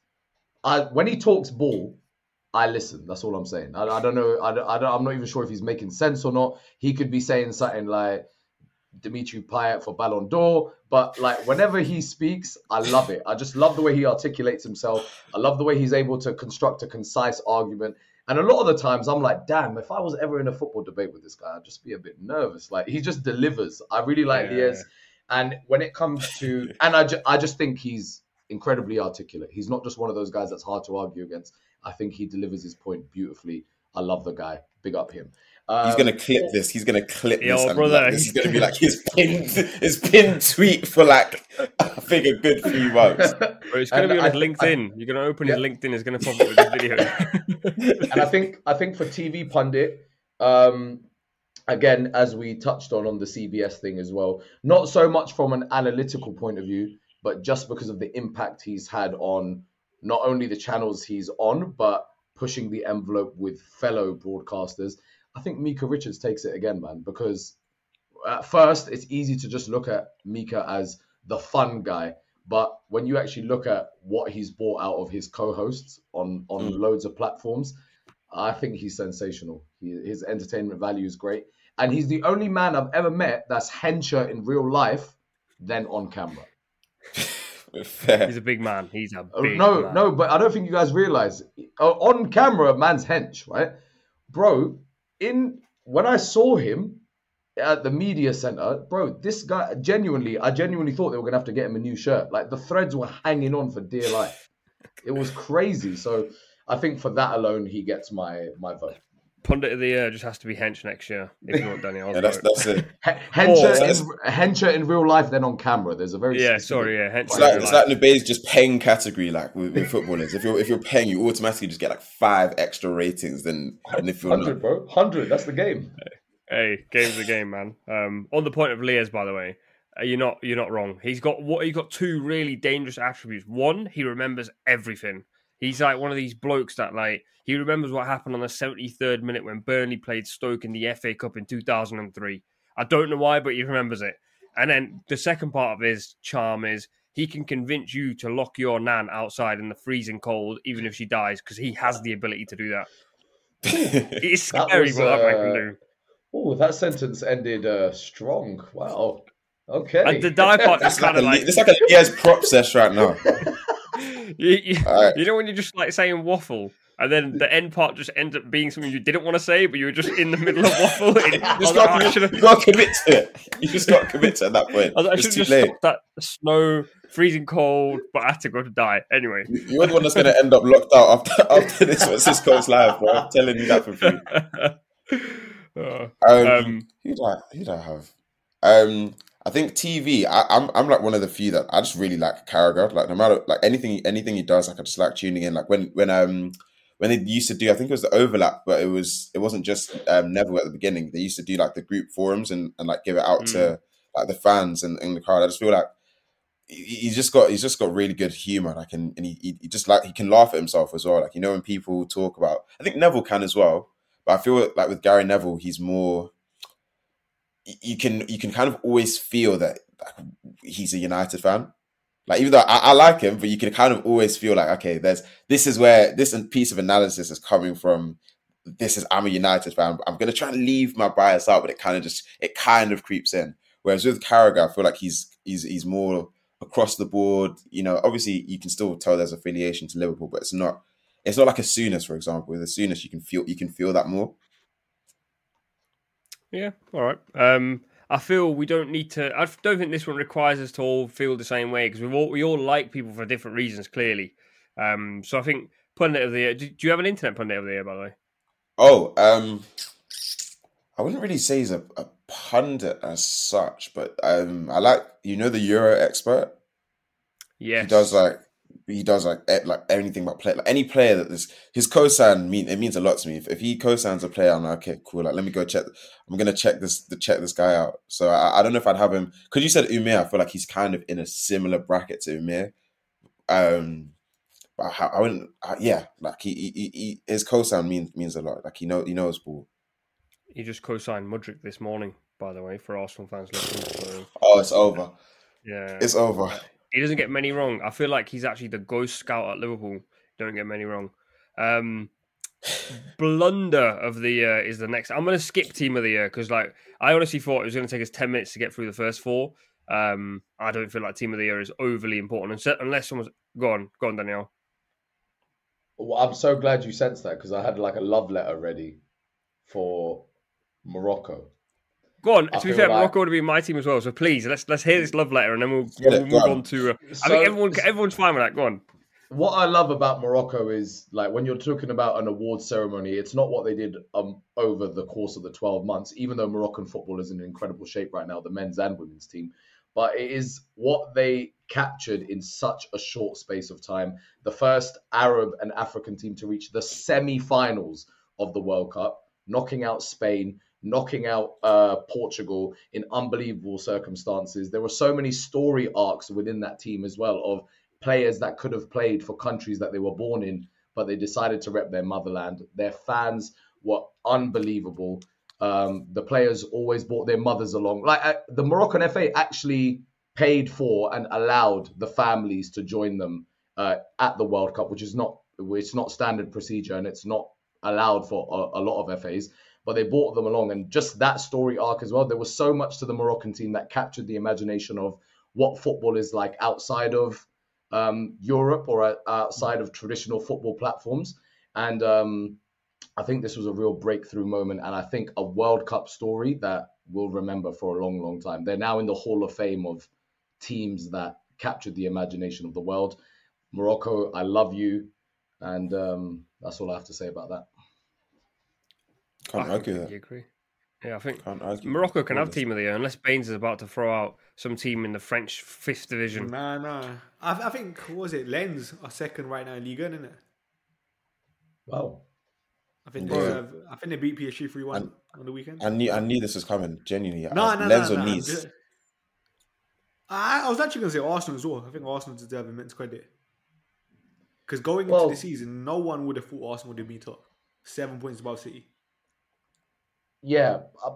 I when he talks ball, I listen. That's all I'm saying. I, I don't know. I, I don't, I'm not even sure if he's making sense or not. He could be saying something like Dimitri Payet for Ballon d'Or, but like whenever he speaks, I love it. I just love the way he articulates himself. I love the way he's able to construct a concise argument. And a lot of the times, I'm like, damn, if I was ever in a football debate with this guy, I'd just be a bit nervous. Like he just delivers. I really like Yeah. Lies. And when it comes to, and I, ju- I just think he's incredibly articulate. He's not just one of those guys that's hard to argue against. I think he delivers his point beautifully. I love the guy. Big up him. Um, He's gonna clip this. He's gonna clip Yo, this. and be brother. like, this is gonna be like his pinned, his pinned tweet for like I think a good few months. Bro, it's going And to be on I- his LinkedIn. You're going to open Yeah. his LinkedIn. It's going to pop up with this video. and I think I think for TV pundit, um, again as we touched on on the CBS thing as well, not so much from an analytical point of view, but just because of the impact he's had on not only the channels he's on, but pushing the envelope with fellow broadcasters. I think Micah Richards takes it again, man, because at first it's easy to just look at Micah as the fun guy. But when you actually look at what he's brought out of his co-hosts on on Mm. loads of platforms, I think he's sensational. He, his entertainment value is great, and he's the only man I've ever met that's hencher in real life than on camera. Fair. He's a big man. He's a Oh, big no, man. no, but I don't think you guys realize uh, on camera, man's hench, right, bro. In when I saw him at the media center, bro, this guy genuinely, I genuinely thought they were gonna have to get him a new shirt. Like the threads were hanging on for dear life. It was crazy. So I think for that alone, he gets my my vote. Pundit of the year just has to be Hench next year if you want Danny Yeah, that's that's it. H- hencher, that's- in, hencher in real life then on camera. There's a very Yeah, sorry, yeah. Hench It's like real it's life. like Nubay's just paying category like with, with footballers. If you're if you're paying, you automatically just get like five extra ratings than, than if you're hundred, bro, hundred. That's the game. Hey, game's a game, man. Um, on the point of Liers, by the way, uh, you're not you're not wrong. He's got what he got two really dangerous attributes. One, he remembers everything. He's like one of these blokes that like he remembers what happened on the 73rd minute when Burnley played Stoke in the FA Cup in 2003. I don't know why, but he remembers it. And then the second part of his charm is he can convince you to lock your nan outside in the freezing cold, even if she dies, because he has the ability to do that. It's That scary was, what that man can do. Oh, that sentence ended uh, strong. Wow. Okay. And the die part is kind of like it's like a Liers prop sesh right now. you, you, Alright. you know when you're just like saying waffle, and then the end part just ends up being something you didn't want to say, but you were just in the middle of waffle. Was just like, got, "Oh, I to, should have you got to commit to it. You just got to commit to it at that point. I like, I It's should too just late. that snow, freezing cold, but I had to go to die anyway. You- You're the one that's going to end up locked out after after this when Cisco's live, bro. I'm telling you that for free. Uh, Um, um, who do I who do I have? Um, I think TV. I, I'm I'm like one of the few that I just really like Carragher. Like no matter like anything anything he does, like I just like tuning in. Like when when um when they used to do, I think it was the overlap, but it was it wasn't just um, Neville at the beginning. They used to do like the group forums and, and like give it out to like the fans and, and the crowd. I just feel like he- he's just got he's just got really good humor. Like and, and he he just like he can laugh at himself as well. Like you know when people talk about, I think Neville can as well. But I feel like with Gary Neville, he's more. You can you can kind of always feel that like, he's a United fan. Like even though I, I like him, but you can kind of always feel like okay, there's this is where this piece of analysis is coming from. This is I'm a United fan. I'm gonna try and leave my bias out, but it kind of just it kind of creeps in. Whereas with Carragher, I feel like he's he's he's more across the board. You know, obviously you can still tell there's affiliation to Liverpool, but it's not it's not like a Souness, for example. With a Souness, you can feel you can feel that more. Yeah, all right. Um, I feel we don't need to. I don't think this one requires us to all feel the same way because we all we all like people for different reasons, clearly. Um, so I think pundit of the year. Do, do you have an internet pundit of the year, by the way? Oh, um, I wouldn't really say he's a, a pundit as such, but um, I like you know the Euro expert. Yeah, He does like he does like like anything about play like any player that this his cosign mean it means a lot to me. If, if he cosigns a player, I'm like okay, cool. Like let me go check. I'm gonna check this to check this guy out. So I, I don't know if I'd have him because you said Umir. I feel like he's kind of in a similar bracket to Umir. Um, but I, I wouldn't. I, yeah, like he, he, he, he his cosign means means a lot. Like he know he knows ball. He just co-signed Mudryk this morning, by the way, for Arsenal fans listening. So Oh, it's over. yeah, It's over. He doesn't get many wrong. I feel like he's actually the ghost scout at Liverpool. Don't get many wrong. Um, blunder of the year is the next. I'm going to skip team of the year because, like, I honestly thought it was going to take us ten minutes to get through the first four. Um, I don't feel like team of the year is overly important unless someone's go on, go on, Daniyal. Well, I'm so glad you sensed that because I had like a love letter ready for Morocco. Go on. I to be fair, like- Morocco would be my team as well. So please, let's let's hear this love letter and then we'll, Get we'll it, move on. on to. Uh, I think everyone everyone's fine with that. Go on. What I love about Morocco is like when you're talking about an award ceremony, it's not what they did um over the course of the 12 months, even though Moroccan football is in incredible shape right now, the men's and women's team, but it is what they captured in such a short space of time. The first Arab and African team to reach the semi-finals of the World Cup, knocking out Spain, knocking out uh, Portugal in unbelievable circumstances. There were so many story arcs within that team as well of players that could have played for countries that they were born in, but they decided to rep their motherland. Their fans were unbelievable. Um, the players always brought their mothers along. Like uh, the Moroccan FA actually paid for and allowed the families to join them uh, at the World Cup, which is not it's not standard procedure and it's not allowed for a, a lot of FAs. But they brought them along, and just that story arc as well. There was so much to the Moroccan team that captured the imagination of what football is like outside of um, Europe or uh, outside of traditional football platforms. And um, I think this was a real breakthrough moment, and I think a World Cup story that we'll remember for a long, long time. They're now in the Hall of Fame of teams that captured the imagination of the world. Morocco, I love you, and um, that's all I have to say about that. Can't I argue completely that. agree. Yeah, I think Can't argue. Morocco can have Flawless. team of the year unless Bains is about to throw out some team in the French fifth division. No, no. I, I think what was it Lens are second right now in Ligue 1, isn't it? Wow. I think Yeah. they have, I think they beat PSG three one. On the weekend. I knew I knew this was coming. Genuinely, No, I- no, Lens no, or no. Nice. I, I was actually going to say Arsenal as well. I think Arsenal deserve immense credit. Because going Well- into the season, no one would have thought Arsenal would be top. Seven points above City. Yeah, I,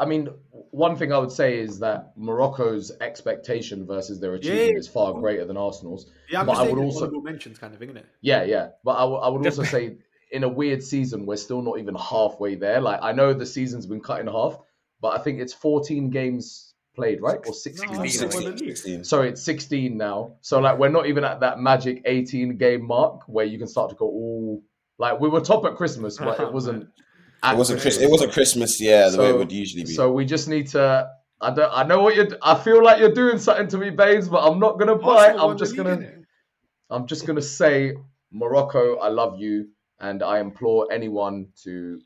I mean, one thing I would say is that Morocco's expectation versus their achievement yeah. is far greater than Arsenal's. Yeah, I'm But just I would also- mentions kind of thing, isn't it? Yeah, yeah. But I, w- I would also say in a weird season, we're still not even halfway there. Like, I know the season's been cut in half, but I think it's 14 games played, right? Or 16? No, I think right? we're- 16, 16. Sorry, it's 16 now. So, like, we're not even at that magic 18 game mark where you can start to go, oh, like, we were top at Christmas, but it wasn't. At It wasn't Chris, Christmas. it wasn't Christmas, yeah, the way it would usually be. So we just need to. I don't. I know what you're. I feel like you're doing something to me, Babes, but I'm not gonna bite. Arsenal I'm just gonna. innit? I'm just gonna say, Morocco, I love you, and I implore anyone to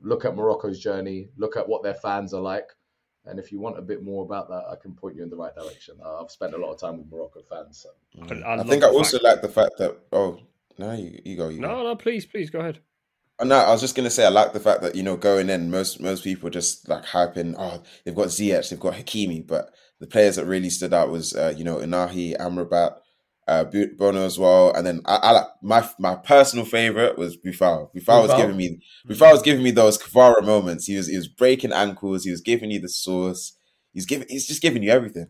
look at Morocco's journey, look at what their fans are like, and if you want a bit more about that, I can point you in the right direction. Uh, I've spent a lot of time with Morocco fans. So. I, Mm. I I think I also fact- like the fact that oh no, you, you go, you go. No, no, please, please go ahead. No, I was just gonna say I like the fact that you know going in, most most people just like hyping. Oh, they've got Ziyech, they've got Hakimi, but the players that really stood out was uh, you know Ounahi, Amrabat, uh, Bono as well, and then I, I like my my personal favorite was Boufal. Boufal was giving me Boufal was giving me those Kvara moments. He was he was breaking ankles. He was giving you the sauce. He's giving he's just giving you everything.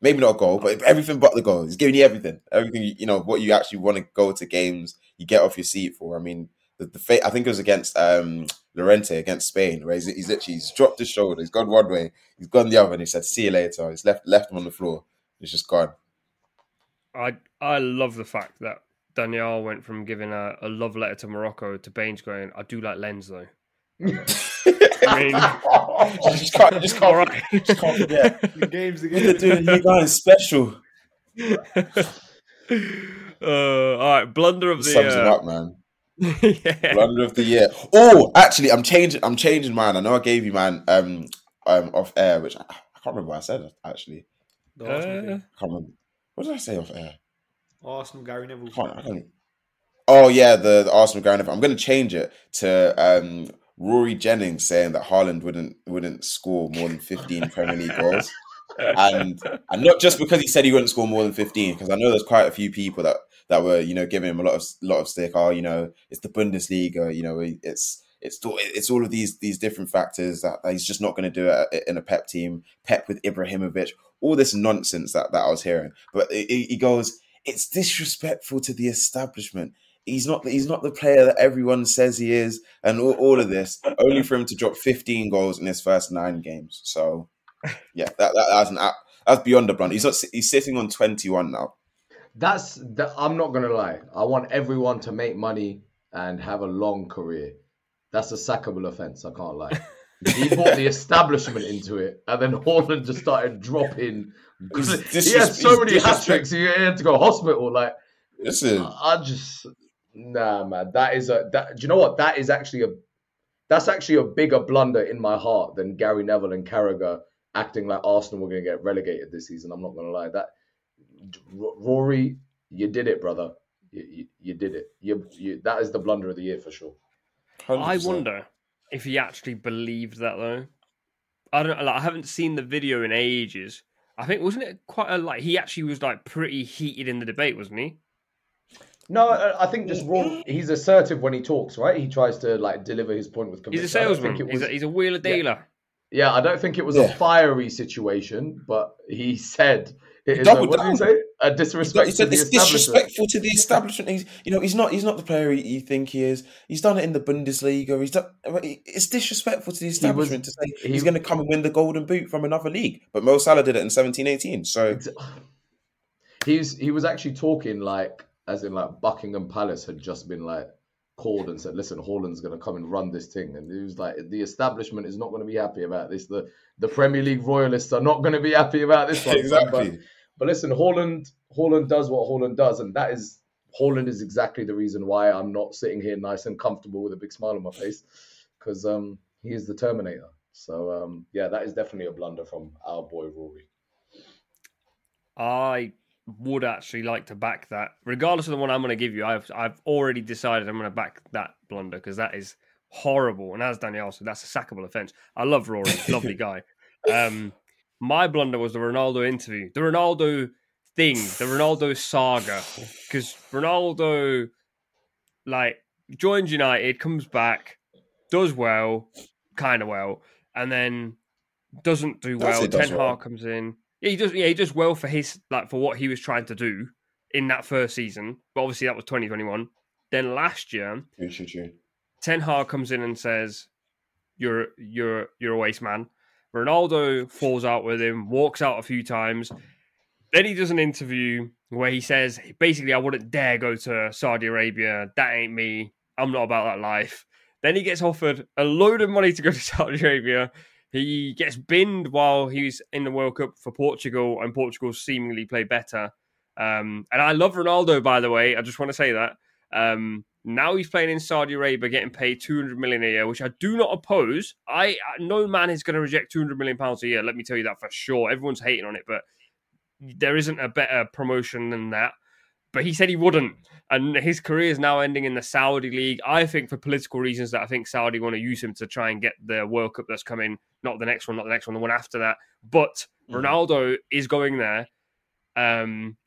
Maybe not a goal, but everything but the goal. He's giving you everything. Everything you know what you actually want to go to games. You get off your seat for. I mean the, the fa- I think it was against um Llorente against Spain, where he's, he's literally he's dropped his shoulder, he's gone one way, he's gone the other, and he said, "See you later." He's left left him on the floor. He's just gone. I I love the fact that Daniyal went from giving a, a love letter to Morocco to Bains going, I do like Lens though. I mean, You just can't, you just can't, right. just can't forget. The games What they're again. doing, you guys special. uh, all right, blunder of the Sums him uh, up, man. yeah. Blunder of the year. Oh, actually, I'm changing. I'm changing mine. I know I gave you mine um um off air, which I, I can't remember what I said. Actually, Uh. I can't remember. What did I say off air? Arsenal, Gary Neville. I can't, I can't. Oh yeah, the, the Arsenal ground. I'm going to change it to um, Rory Jennings saying that Haaland wouldn't wouldn't score more than 15 Premier League goals, and and not just because he said he wouldn't score more than 15, because I know there's quite a few people that that were you know giving him a lot of lot of stick. Oh, you know, it's the Bundesliga. You know, it's it's it's all of these these different factors that, he's just not going to do it in a Pep team. Pep with Ibrahimovic, all this nonsense that that I was hearing. But he goes, it's disrespectful to the establishment. He's not. He's not the player that everyone says he is, and all, all of this only for him to drop 15 goals in his first nine games. So, yeah, that, that that's an that's beyond the blunder. He's not. He's sitting on 21 now. That's that. I'm not gonna lie. I want everyone to make money and have a long career. That's a sackable offense. I can't lie. He brought the establishment into it, and then Haaland just started dropping. He had so many hat tricks. He had to go hospital. Like Listen, I just nah, man. That is a that. Do you know what? That is actually a that's actually a bigger blunder in my heart than Gary Neville and Carragher acting like Arsenal were going to get relegated this season. I'm not going to lie. That Rory, you did it, brother. You, you, you did it. You, you that is the blunder of the year for sure. I 100%. wonder if he actually believed that though. I don't. Like, I haven't seen the video in ages. I think wasn't it quite a like he actually was like pretty heated in the debate, wasn't he? No, I I think just Raw. He's assertive when he talks, right? He tries to like deliver his point with He's conviction. a I don't salesman. think it He's, a, he's a wheeler dealer. Yeah, I don't think it was Yeah. a fiery situation, but he said it is a, what did he say? A disrespect to said it's disrespectful to the establishment. He's, you know, he's not. He's not the player you think he is. He's done it in the Bundesliga. He's done. It's disrespectful to the establishment to say he- he's going to come and win the Golden Boot from another league. But Mo Salah did it in seventeen eighteen. So He's he was actually talking like as in like Buckingham Palace had just been like called and said, "Listen, Haaland's going to come and run this thing," and he was like, "The establishment is not going to be happy about this. The the Premier League royalists are not going to be happy about this one." But, exactly. but listen, Haaland Haaland does what Haaland does, and that is Haaland is exactly the reason why I'm not sitting here nice and comfortable with a big smile on my face because um he is the Terminator. So um yeah, that is definitely a blunder from our boy Rory. I would actually like to back that, regardless of the one I'm going to give you. I've I've already decided I'm going to back that blunder because that is horrible, and as Daniyal said, that's a sackable offence. I love Rory, lovely guy. Um, my blunder was the Ronaldo interview, the Ronaldo thing, the Ronaldo saga, because Ronaldo, like, joins United, comes back, does well, kind of well, and then doesn't do well. Ten Hag well. comes in. Yeah, he does. Yeah, he does well for his like for what he was trying to do in that first season. But obviously, that was 2021. Then last year. Ten Hag comes in and says, "You're you're you're a waste man." Ronaldo falls out with him, walks out a few times. Then he does an interview where he says, basically, I wouldn't dare go to Saudi Arabia. That ain't me. I'm not about that life. Then he gets offered a load of money to go to Saudi Arabia. He gets binned while he's in the World Cup for Portugal, and Portugal seemingly play better. Um, and I love Ronaldo, by the way. I just want to say that. Um, now he's playing in Saudi Arabia, getting paid 200 million a year, which I do not oppose. I no man is going to reject 200 million pounds a year. Let me tell you that for sure. Everyone's hating on it, but there isn't a better promotion than that. But he said he wouldn't, and his career is now ending in the Saudi league. I think for political reasons that I think Saudi want to use him to try and get the World Cup that's coming, not the next one, not the next one, the one after that. But mm. Ronaldo is going there. Um,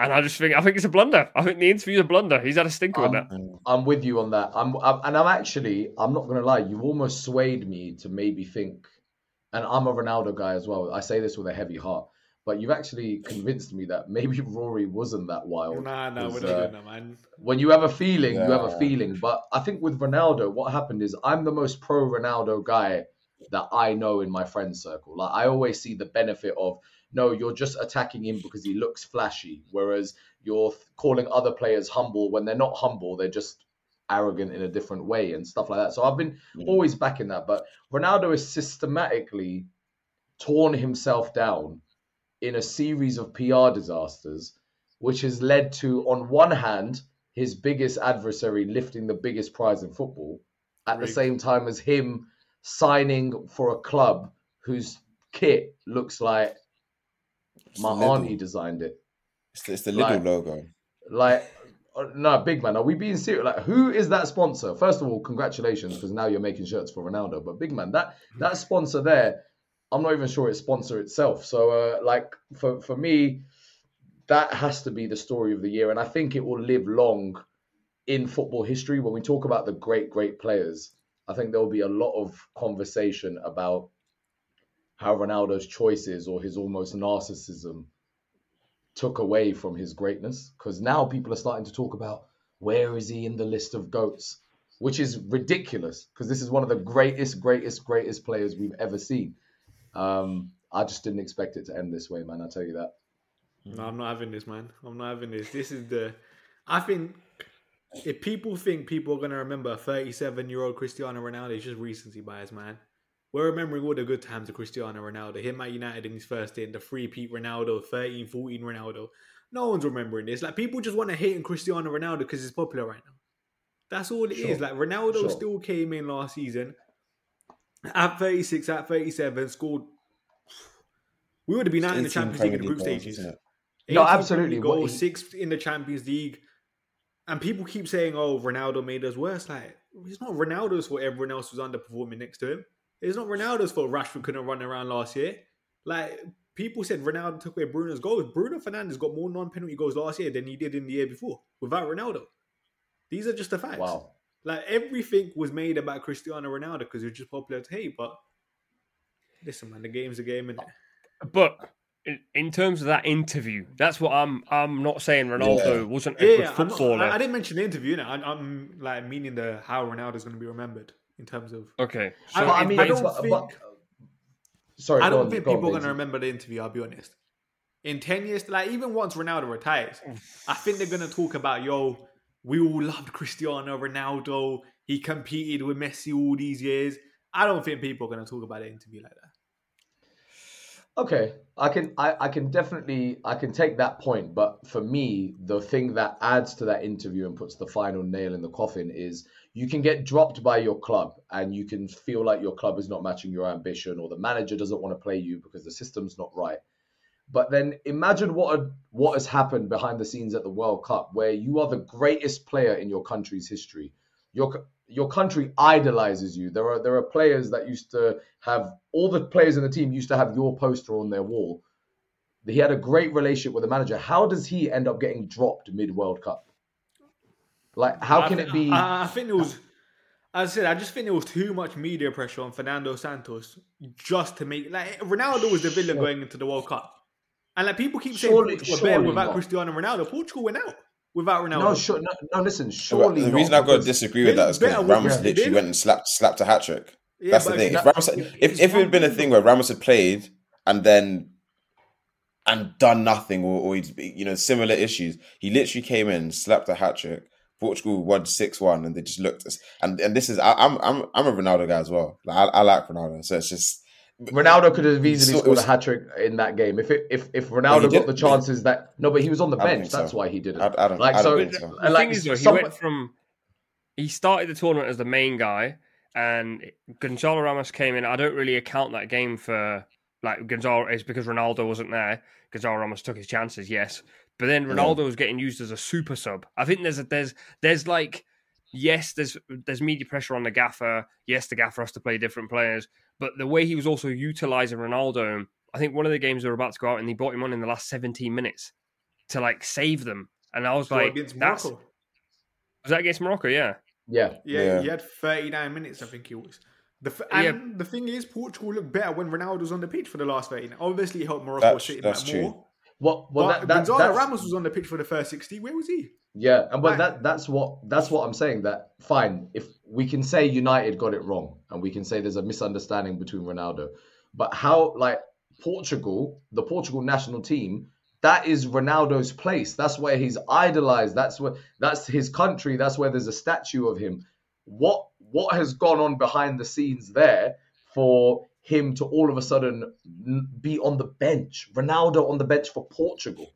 and I just think I think it's a blunder. I think the interview's a blunder. He's had a stinker I'm, with that. I'm with you on that. I'm, I'm and I'm actually I'm not gonna lie. You almost swayed me to maybe think, and I'm a Ronaldo guy as well. I say this with a heavy heart, but you've actually convinced me that maybe Rory wasn't that wild. Nah, nah, we're not uh, doing that, man. When you have a feeling, yeah. you have a feeling. But I think with Ronaldo, what happened is I'm the most pro Ronaldo guy that I know in my friend circle. Like I always see the benefit of no, you're just attacking him because he looks flashy, whereas you're calling other players humble when they're not humble, they're just arrogant in a different way and stuff like that. So I've been mm. always backing that. But Ronaldo has systematically torn himself down in a series of PR disasters, which has led to, on one hand, his biggest adversary lifting the biggest prize in football, at Great. the same time as him signing for a club whose kit looks like my auntie designed it. It's the, it's the little like, logo. Like, uh, no, big man. Are we being serious? Like, who is that sponsor? First of all, congratulations because now you're making shirts for Ronaldo. But big man, that that sponsor there, I'm not even sure it's sponsor itself. So, uh, like for for me, that has to be the story of the year, and I think it will live long in football history. When we talk about the great great players, I think there will be a lot of conversation about how Ronaldo's choices or his almost narcissism took away from his greatness. Because now people are starting to talk about where is he in the list of goats, which is ridiculous. Because this is one of the greatest, greatest, greatest players we've ever seen. Um, I just didn't expect it to end this way, man. I tell you that. No, I'm not having this, man. I'm not having this. This is the. I think if people think people are going to remember 37 year old Cristiano Ronaldo, it's just recency bias, man. We're remembering all the good times of Cristiano Ronaldo, him at United in his first year, the free Pete Ronaldo, 13, 14 Ronaldo. No one's remembering this. Like people just want to hate on Cristiano Ronaldo because he's popular right now. That's all it sure. is. Like Ronaldo sure. still came in last season at 36, at 37, scored. We would have been out in the Champions League in the group stages. No, absolutely. Goals, sixth in the Champions League. And people keep saying, oh, Ronaldo made us worse. Like, it's not Ronaldo's fault everyone else was underperforming next to him. It's not Ronaldo's fault Rashford couldn't run around last year. Like people said Ronaldo took away Bruno's goals. Bruno Fernandes got more non-penalty goals last year than he did in the year before without Ronaldo. These are just the facts. Wow. Like everything was made about Cristiano Ronaldo because he's just popular to hate. But listen, man, the game's a game, and but in terms of that interview, that's what I'm. I'm not saying Ronaldo yeah. wasn't a yeah, good footballer. Not, I, I, didn't mention the interview. You know, I, am like meaning the how Ronaldo's going to be remembered in terms of. Okay. So I, I mean, I don't but, think. But, sorry, I don't on, think people are going to remember the interview. I'll be honest. In ten years, like even once Ronaldo retires, I think they're going to talk about yo. We all loved Cristiano Ronaldo. He competed with Messi all these years. I don't think people are going to talk about the interview like that. Okay, I can I, I can definitely I can take that point, but for me, the thing that adds to that interview and puts the final nail in the coffin is you can get dropped by your club and you can feel like your club is not matching your ambition or the manager doesn't want to play you because the system's not right. But then imagine what what has happened behind the scenes at the World Cup, where you are the greatest player in your country's history, your your country idolizes you. There are there are players that used to have all the players in the team used to have your poster on their wall. He had a great relationship with the manager. How does he end up getting dropped mid World Cup? Like, how I can think- it be? I, I think it was. As I said, I just think there was too much media pressure on Fernando Santos just to make like Ronaldo was the villain going into the World Cup, and like people keep saying Portugal were better without not. Cristiano Ronaldo. Portugal went out without Ronaldo. no, sure, no, no, listen. But Surely the reason I've got to disagree with that is because Ramos with- they literally went and slapped slapped a hat trick. Yeah, That's the but thing. If Ramos, if if it had been a thing, thing where Ramos had played and then and done nothing, or, or he'd, you know similar issues, he literally came in, slapped a hat trick. Portugal won six one, and they just looked. As, and and this is I, I'm I'm I'm a Ronaldo guy as well. Like, I, I like Ronaldo, so it's just Ronaldo could have easily So scored was- a hat trick in that game. If it, if if he Ronaldo got the chances that no, but he was on the bench. think so. That's why he didn't. I, I don't Like, I don't so- think so. And, like, thing is, though, he went from he started the tournament as the main guy, and Gonzalo Ramos came in. I don't really account that game for like Gonzalo. is because Ronaldo wasn't there. Gonzalo Ramos took his chances, yes, but then Yeah. Ronaldo was getting used as a super sub. I think there's a, there's there's like yes, there's there's media pressure on the gaffer. Yes, the gaffer has to play different players, but the way he was also utilizing Ronaldo. I think one of the games they were about to go out, and he brought him on in the last 17 minutes to like save them. And I was Well, like, against that's Morocco. was that against Morocco? Yeah. Yeah, Yeah, Yeah. he had 39 minutes, I think he was. The f- Yeah. and the thing is, Portugal looked better when Ronaldo was on the pitch for the last 13. Obviously, it helped Morocco That's- sit that's back true. More. well, but that, that, Gonzalo that's, Ramos was on the pitch for the first 60. Where was he? Yeah, and but that that's what that's what I'm saying. That fine, if we can say United got it wrong, and we can say there's a misunderstanding between Ronaldo, but how like Portugal, the Portugal national team, that is Ronaldo's place. That's where he's idolized. That's where that's his country. That's where there's a statue of him. What what has gone on behind the scenes there for him to all of a sudden be on the bench? Ronaldo on the bench for Portugal.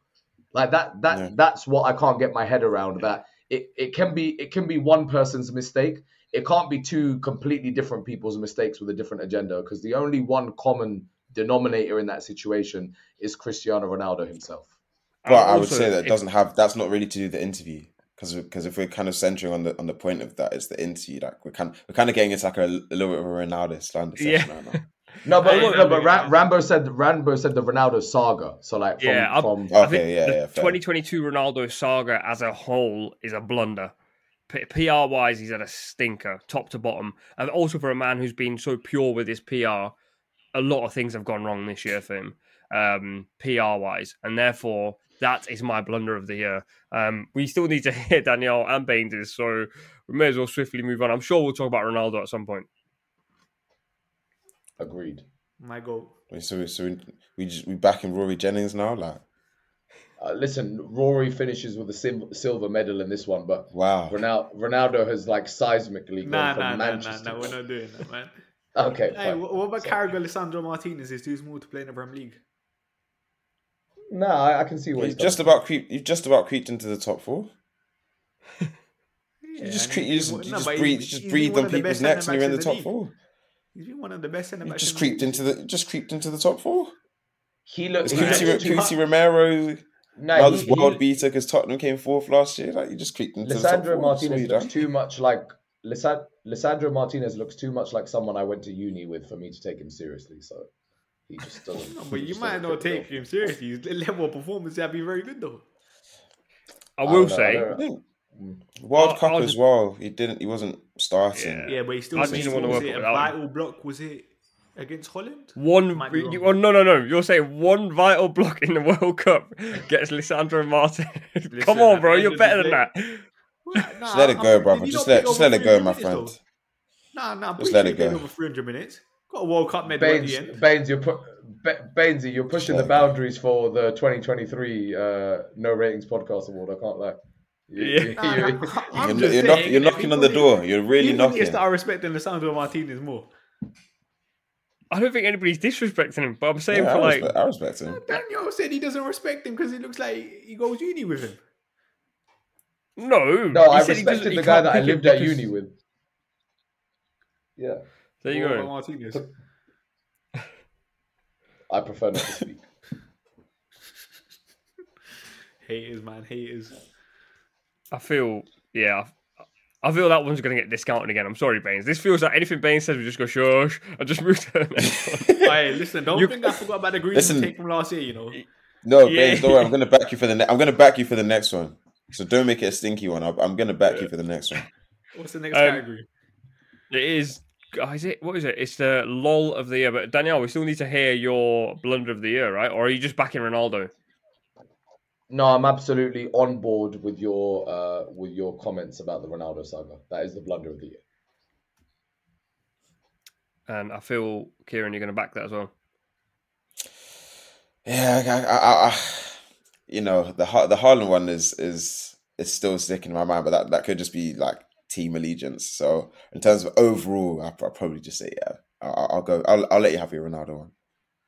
Like that that Yeah. that's what I can't get my head around that it, it can be it can be one person's mistake. It can't be two completely different people's mistakes with a different agenda because the only one common denominator in that situation is Cristiano Ronaldo himself. But I would Also, say that it doesn't have. That's not really to do with the interview because because if we're kind of centering on the on the point of that, it's the interview. Like we're kind we're kind of getting into like a, a little bit of a Ronaldo slander Yeah. session right now. No, but I no, know, but. Ra- Rambo said Rambo said the Ronaldo saga. So like from, Yeah, I'm- from I think Okay, yeah, the yeah, fair. 2022 Ronaldo saga as a whole is a blunder. P- PR wise, he's at a stinker, top to bottom, and also for a man who's been so pure with his PR, a lot of things have gone wrong this year for him, um, PR wise, and therefore that is my blunder of the year. Um, we still need to hear Daniyal and Bains, so we may as well swiftly move on. I'm sure we'll talk about Ronaldo at some point. Agreed. My goal. So we so we, we just we back in Rory Jennings now. Like Uh, listen, Rory finishes with a sim- silver medal in this one, but wow, Ronaldo, Ronaldo has like seismically gone Nah, from nah, nah, nah, Manchester. nah. We're not doing that, man. Okay, Hey, fine. what, what about So- Carragher, Lissandro Martinez? Is too small to play in the Premier League. No, I, I can see what you he's just about creep. You've just about creeped into the top four. Yeah, You just and creep. You just, been- you no, just breathe. You just he's been breathed one on people's necks and you're in the centre-backs top in the four. He's been one of the best centre You backs. just creeped into the. Just creeped into the top four. He looked. It's he Cuti, looked too Cuti hu- Romero. No, now he- this world he- beater because Tottenham came fourth last year. Like you just creeped into the top Lissandro four. Martinez you looks done. too much like Lissand- Lissandro Martinez looks too much like someone I went to uni with for me to take him seriously. So he just doesn't. No, but you might doesn't not fit the take him seriously. His level of performance that'd be very good though. I I will I say, don't I think World I'll- Cup I'll as just- well. He didn't. He wasn't starting. Yeah. Yeah, but he still I didn't wanna was work it a vital block. Was it against Holland? One, Might be you, oh, no, no, no. You're saying one vital block in the World Cup gets Lissandro Martin. Come on, bro, you're better than that. Well, nah, Just let it I'm- go, brother. Just let just let it go, my friend. though? Nah, nah. Just Just let let it go. Over 300 minutes. Got a World Cup medal at Bains, the end. Bains, you're pu- Bainsy, you're pushing the boundaries for the 2023 uh, No Ratings Podcast Award. I can't lie. You- Yeah. you- Nah, you- nah, I'm You're, just you're, knock, you're if knocking on the door. You're really people need knocking. to start respecting Lissandro Martinez more. I don't think anybody's disrespecting him, but I'm saying Yeah, for I, like, respect, I respect him. Daniyal said he doesn't respect him because he looks like he goes uni with him. no, no, he I said he doesn't- respected he the guy that I lived at because- uni with. Yeah, There you What go. Martinez. I prefer not to speak. Haters, man, haters. I feel, yeah, I, I feel that one's going to get discounted again. I'm sorry, Bains. This feels like anything Bains says, we just go shush and just move to the next one. Hey, listen, don't You- think I forgot about the green Listen. take from last year. You know, No, Yeah. Bains, don't worry. I'm gonna back you for the. Ne- I'm gonna back you for the next one. So don't make it a stinky one. I'm, I'm gonna back you for the next one. what's the next Um, category? It is. oh, Is it? What is it? It's the lol of the year. But Daniyal, we still need to hear your blunder of the year, right? Or are you just backing Ronaldo? No, I'm absolutely on board with your uh, with your comments about the Ronaldo saga. That is the blunder of the year. And I feel, Kieran, you're going to back that as well. Yeah, I, I, I, I, you know the Ha- the Haaland one is is is still sticking in my mind, but that, that could just be like team allegiance. So in terms of overall, I'll, I'll probably just say yeah. I'll, I'll go. I'll, I'll let you have your Ronaldo one.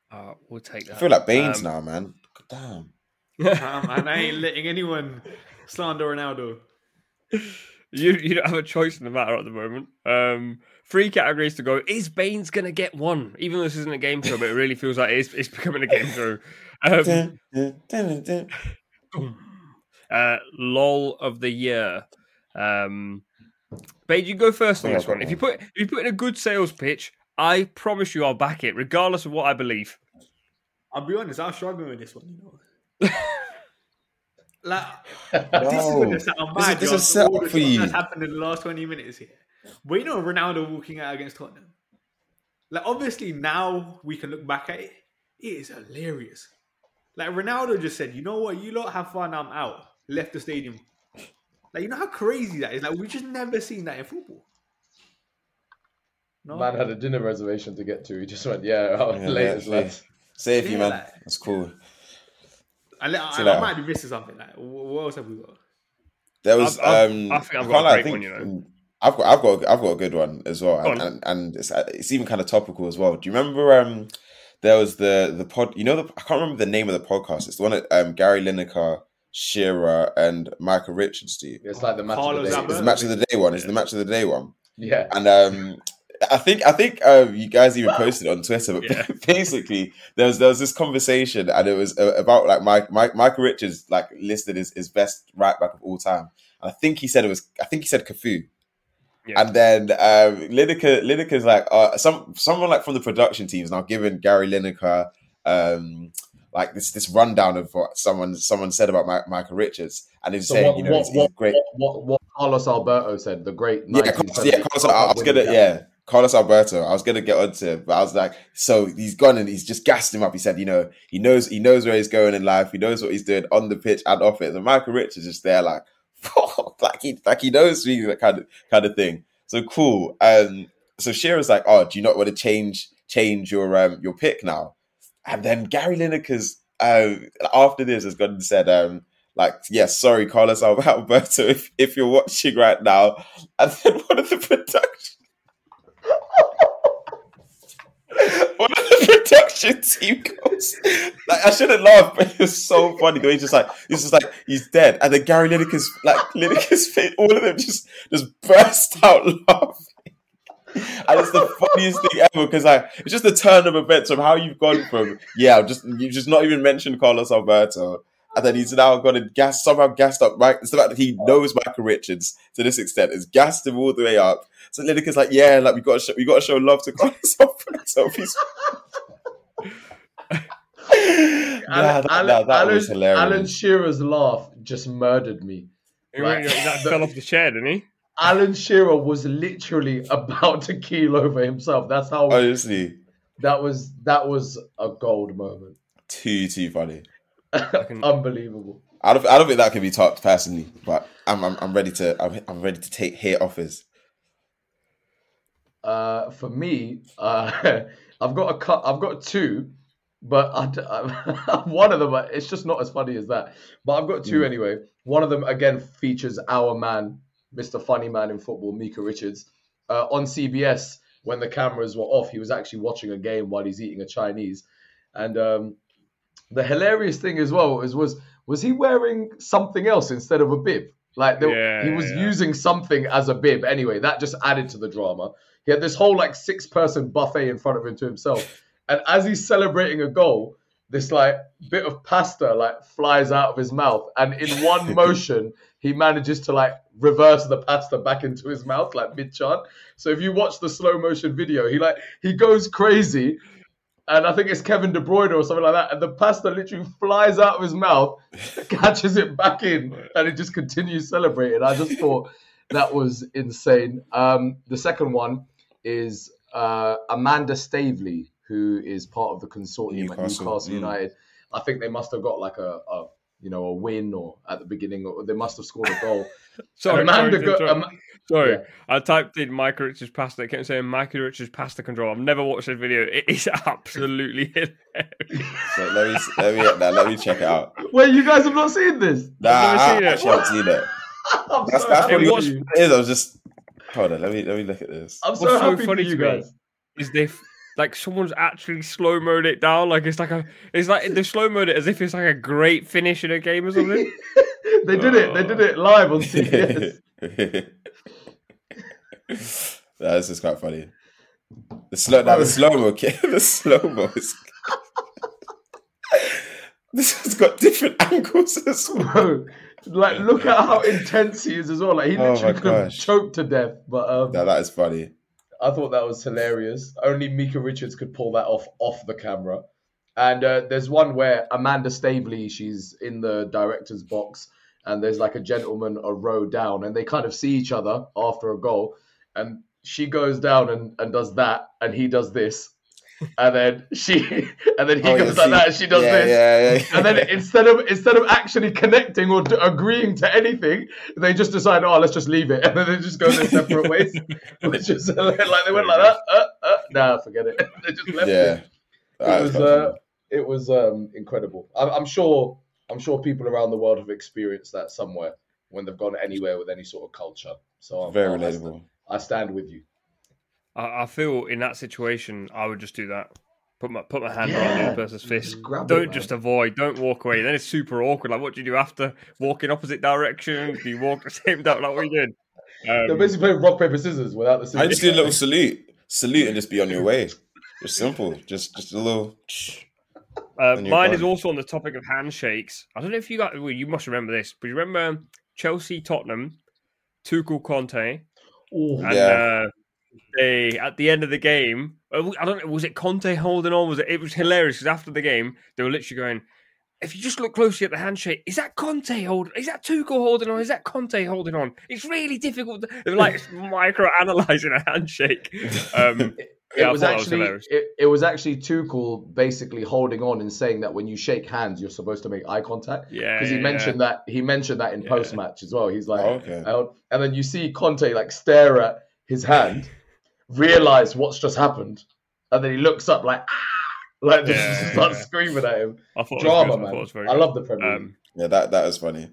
Uh, we'll take that. I feel like Bains Um, now, man. Damn. Um, and I ain't letting anyone slander Ronaldo. You you don't have a choice in the matter at the moment. Um, three categories to go. Is Bains gonna get one? Even though this isn't a game show, but it really feels like it's, it's becoming a game show. Um, Dun, dun, dun, dun. uh, lol of the year. Um, Bains, you go first on Yeah, this one. If you put if you put in a good sales pitch, I promise you I'll back it, regardless of what I believe. I'll be honest, I'm struggling with this one. You know, like this is No. gonna sound This is- mad. this is set all up for you. That's happened in the last twenty minutes here. But you know, Ronaldo walking out against Tottenham. Like obviously now we can look back at it. It is hilarious. Like Ronaldo just said, "You know what? You lot have fun. I'm out." Left the stadium. Like you know how crazy that is. Like we just never seen that in football. No, Man had a dinner reservation to get to. He just went, yeah, oh, Yeah, later, yeah, lads. Save you, Yeah, man. like- That's cool. I, I, See I, might be missing something. Like what else have we got? There was. I've- I've- um, I think I've got a lie, I great one, think, you know. um, I've got, I've got, I've got a good one as well, and, on. and, and it's, uh, it's even kind of topical as well. Do you remember? Um, there was the the pod. You know, the, I can't remember the name of the podcast. It's the one that um, Gary Lineker, Shearer, and Micah Richards do. It's like the match Carlos of the day. It's the match of the day one. It's the match of the day one. Yeah. And um, I think I think uh, you guys even posted it on Twitter, but Yeah. basically there was there was this conversation, and it was uh, about like Mike, Mike Micah Richards like listed as his best right back of all time. And I think he said it was I think he said Cafu. Yeah. And then um, Lineker Lineker's like uh, some someone like from the production team is now giving Gary Lineker um, like this this rundown of what someone someone said about Mike, Micah Richards, and he's So saying what, you know what, he's, he's great. what, what, what Carlos Alberto said, the great Yeah, Carlos, yeah, Carlos, I, I was gonna, yeah, Carlos Alberto. I was gonna get onto it, but I was like, so he's gone and he's just gassed him up. He said, you know, he knows, he knows where he's going in life. He knows what he's doing on the pitch and off it. And Michael Rich is just there, like, like he, like he knows me, that kind of, kind of thing. So cool. Um, so Shearer's like, oh, do you not want to change, change your, um, your pick now? And then Gary Lineker's, um, after this has gone and said, um, like, yes, sorry, Carlos Alberto, if, if you're watching right now. And then one of the production, one of production team goes, like, I shouldn't laugh, but it was so funny. The way he's just like, he's just like, he's dead. And then Gary Lineker's, like, Lineker's face, all of them just, just burst out laughing. And it's the funniest thing ever because like it's just the turn of events of how you've gone from yeah, just you just not even mentioned Carlos Alberto, and then he's now got a gas somehow gassed up right. It's the fact that he knows Micah Richards to this extent, has gassed him all the way up. So Lineker's like, yeah, like we got to show, we got to show love to Carlos Alberto. He's... Nah, that, Alan, that, that Alan, was hilarious. Alan Shearer's laugh just murdered me. He Right. really- that fell off the chair, didn't he? Alan Shearer was literally about to keel over himself. That's how Honestly, that was. That was a gold moment. too too funny. can- Unbelievable. I don't, I don't think that can be topped personally, but I'm I'm, I'm ready to I'm, I'm ready to take hear offers. Uh, for me, uh, I've got a cut. I've got two, but I I- one of them it's just not as funny as that. But I've got two Mm. anyway. One of them again features our man, Mr. Funny Man in football, Micah Richards, uh, on CBS when the cameras were off. He was actually watching a game while he's eating a Chinese, and um, the hilarious thing as well is was was he wearing something else instead of a bib? Like there, Yeah, he was yeah. using something as a bib. Anyway, that just added to the drama. He had this whole like six person buffet in front of him to himself. And as he's celebrating a goal, this like bit of pasta like flies out of his mouth, and in one motion he manages to like reverse the pasta back into his mouth like mid chant. So if you watch the slow motion video, he like he goes crazy. And I think it's Kevin De Bruyne or something like that. And the pasta literally flies out of his mouth, catches it back in, and it just continues celebrating. I just thought that was insane. Um, the second one is uh, Amanda Staveley, who is part of the consortium at Newcastle, Newcastle mm. United. I think they must have got like a, a you know a win or at the beginning, or they must have scored a goal. Sorry, Amanda sorry, go- sorry. Am- Sorry, Yeah. I typed in Micah Richards pasta. It kept saying Micah Richards pasta control. I've never watched this video. It is absolutely hilarious. So let me let me nah, let me check it out. Wait, you guys have not seen this? Nah, never I seen it. actually haven't seen it. I'm That's so that's happy It what was- for you. it is. I was just hold on. Let me let me look at this. I'm so What's so happy funny for you to me guys. Is they like someone's actually slow mode it down? Like it's like a, it's like they slow mode it as if it's like a great finish in a game or something. they did it. They did it live on CBS. This is quite funny. The slow, now the slow mo, the slow mo is. this has got different angles as well. Bro, like look at how intense he is as well. Like he Oh literally my could have choked to death. But um, Now that is funny. I thought that was hilarious. Only Micah Richards could pull that off off the camera. And uh, there's one where Amanda Staveley, she's in the director's box, and there's like a gentleman a row down, and they kind of see each other after a goal, and she goes down and, and does that, and he does this, and then she, and then he Oh, goes like see- that, and she does yeah, this, Yeah, yeah, and then instead of instead of actually connecting or d- agreeing to anything, they just decide, oh, let's just leave it, and then they just go their separate ways, which is like they went like that. Uh, uh, nah, forget it. they just left yeah. it. It was uh, it was um, incredible. I'm, I'm sure I'm sure people around the world have experienced that somewhere when they've gone anywhere with any sort of culture. So I'm- very relatable. I stand with you. I, I feel in that situation, I would just do that. Put my put my hand Yeah. around the other person's fist. Just Don't man. just avoid. Don't walk away. Then it's super awkward. Like, what do you do after? Walk in opposite direction? Do you walk the same direction? Like, what are you doing? They're Um, basically playing rock paper scissors without the scissors. I just do a little salute, salute, and just be on your way. Just simple. Just just a little. Uh, And you're mine is also on the topic of handshakes. I don't know if you got. Well, you must remember this, but you remember Chelsea, Tottenham, Tuchel, Conte, Ooh. and Yeah. uh, they at the end of the game. uh, I don't know. Was it Conte holding on? Was it? It was hilarious because after the game, they were literally going. If you just look closely at the handshake, is that Conte holding? Is that Tuchel holding on? Is that Conte holding on? It's really difficult. To, they're like micro analyzing a handshake. Um, It Yeah, I was thought that was actually hilarious. it, it was actually Tuchel basically holding on and saying that when you shake hands, you're supposed to make eye contact. yeah, because he yeah, mentioned that he mentioned that in Yeah. post match as well. He's like, Oh, okay. uh, and then you see Conte like stare at his hand, realize what's just happened, and then he looks up like, ah! like just Yeah, starts yeah. screaming at him. I thought it was Drama, good. I man. thought it was very I love the Premier League. Um, Yeah, that that was funny.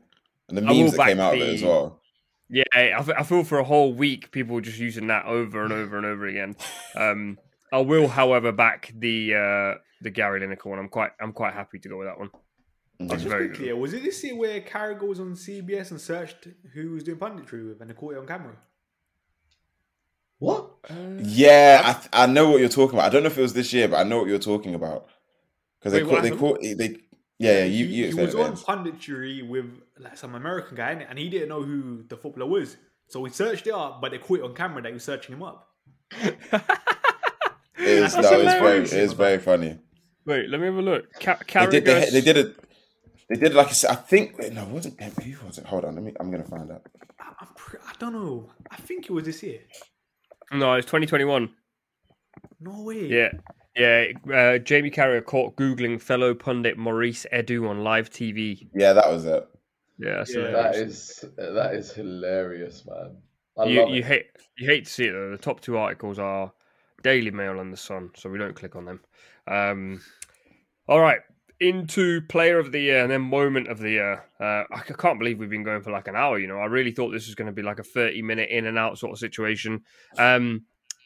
And the I memes that came out of it as well. Yeah, I, I feel for a whole week people were just using that over and over and over again. Um, I will, however, back the uh, the Gary Lineker one. I'm quite I'm quite happy to go with that one. That's Just very quickly, good. was it this year where Carragher was on CBS and searched who was doing punditry with and they caught it on camera? What? Yeah, I, th- I know what you're talking about. I don't know if it was this year, but I know what you're talking about. Because they Wait, caught, they caught, they, yeah, yeah, you, he, you he explain was it, on Vince. punditry with like some American guy and he didn't know who the footballer was. So we searched it up, but they caught it on camera that he was searching him up. It is, That's no, it's very, it is very funny. Wait, let me have a look. Ca- They did, they, they did it. They did like a s- I think wait, no, it wasn't who was it? Hold on, let me. I'm gonna find out. I, I'm pre- I don't know. I think it was this year. No, it's 2021. No way. Yeah, yeah. Uh, Jamie Carragher caught googling fellow pundit Maurice Edu on live TV. Yeah, that was it. Yeah, that's yeah that is that is hilarious, man. I you you hate you hate to see it though. The top two articles are Daily Mail and the Sun, so we don't click on them. Um, all right, into Player of the Year and then Moment of the Year. Uh, I c- can't believe we've been going for like an hour. You know, I really thought this was going to be like a thirty-minute in and out sort of situation. Um,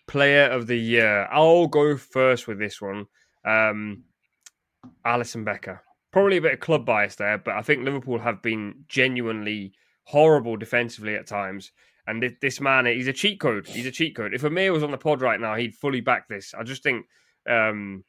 player of the Year. I'll go first with this one. Um, Alisson Becker. Probably a bit of club bias there, but I think Liverpool have been genuinely horrible defensively at times. And thi- this man, he's a cheat code. He's a cheat code. If Amir was on the pod right now, he'd fully back this. I just think um,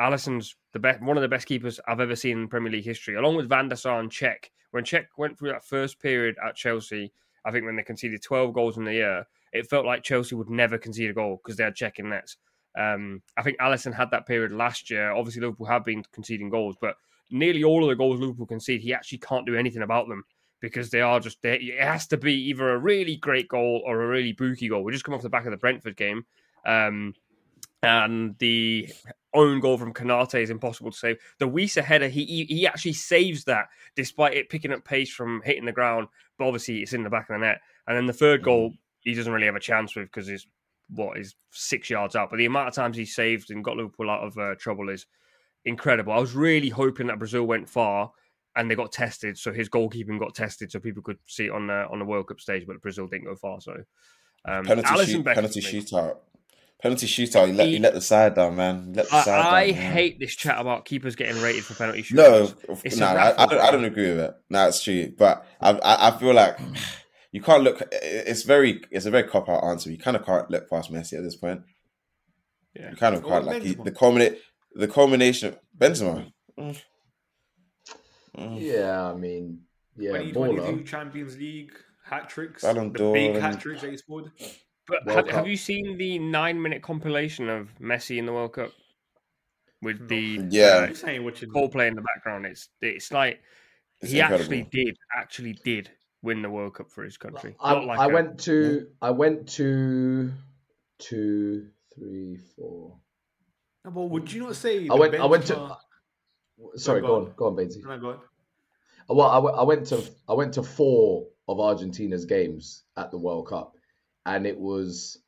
Alisson's the best, one of the best keepers I've ever seen in Premier League history, along with Van der Sar and Cech. When Cech went through that first period at Chelsea, I think when they conceded 12 goals in the year, it felt like Chelsea would never concede a goal because they had checking nets. Um, I think Alisson had that period last year. Obviously, Liverpool have been conceding goals, but nearly all of the goals Liverpool concede, he actually can't do anything about them because they are just there. It has to be either a really great goal or a really booky goal. We just come off the back of the Brentford game. Um, and the own goal from Konate is impossible to save. The Wissa header, he he actually saves that despite it picking up pace from hitting the ground, but obviously it's in the back of the net. And then the third goal, he doesn't really have a chance with because he's what is six yards out. But the amount of times he saved and got Liverpool out of uh, trouble is incredible. I was really hoping that Brazil went far and they got tested, so his goalkeeping got tested, so people could see it on the on the World Cup stage. But Brazil didn't go far, so um, penalty shoot, penalty shootout. Penalty shootout. You let He- you let the side down, man. You let the side I, I down, man. hate this chat about keepers getting rated for penalty shootouts. No, It's no, I, I, don't, I don't agree with it. No, it's true, but I, I, I feel like you can't look. It's very, it's a very cop out answer. You kind of can't look past Messi at this point. Yeah. You kind of Or can't like he, the culminate, the culmination of Benzema. Mm. Mm. Yeah, I mean, yeah, 2022 baller. Champions League hat tricks, Ballon the d'Or big hat tricks that he scored. But have, have you seen the nine minute compilation of Messi in the World Cup with the Yeah. I'm saying watching. uh, Coldplay in the background? It's it's like It's he actually did actually did win the World Cup for his country. I, Not like I a- went to I went to two, three, four. No, but would you not say? I went. I went to. Benzema- Sorry, go go on. on, go on, Bainsy. No, go on. Uh, well, I, I went to I went to four of Argentina's games at the World Cup, and it was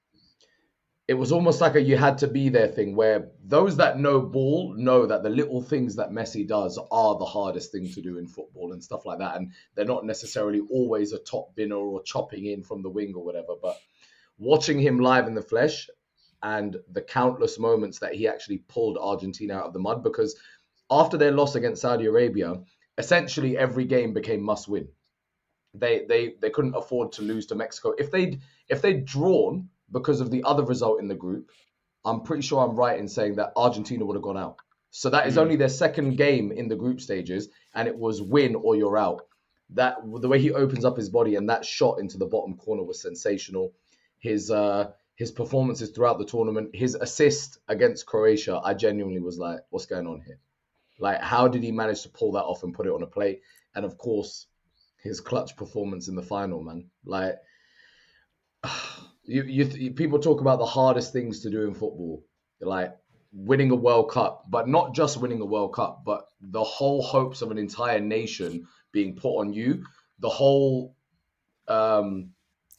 it was almost like a you had to be there thing where those that know ball know that the little things that Messi does are the hardest thing to do in football and stuff like that, and they're not necessarily always a top binner or chopping in from the wing or whatever. But watching him live in the flesh and the countless moments that he actually pulled Argentina out of the mud because after their loss against Saudi Arabia, essentially every game became must win. They they they couldn't afford to lose to Mexico. If they'd if they'd drawn because of the other result in the group, I'm pretty sure I'm right in saying that Argentina would have gone out. So that is Mm. only their second game in the group stages, and it was win or you're out. That the way he opens up his body and that shot into the bottom corner was sensational. His uh his performances throughout the tournament, his assist against Croatia, I genuinely was like, what's going on here? Like, how did he manage to pull that off and put it on a plate? And of course, his clutch performance in the final, man. Like, you, you, people talk about the hardest things to do in football, like winning a World Cup, but not just winning a World Cup, but the whole hopes of an entire nation being put on you. The whole um,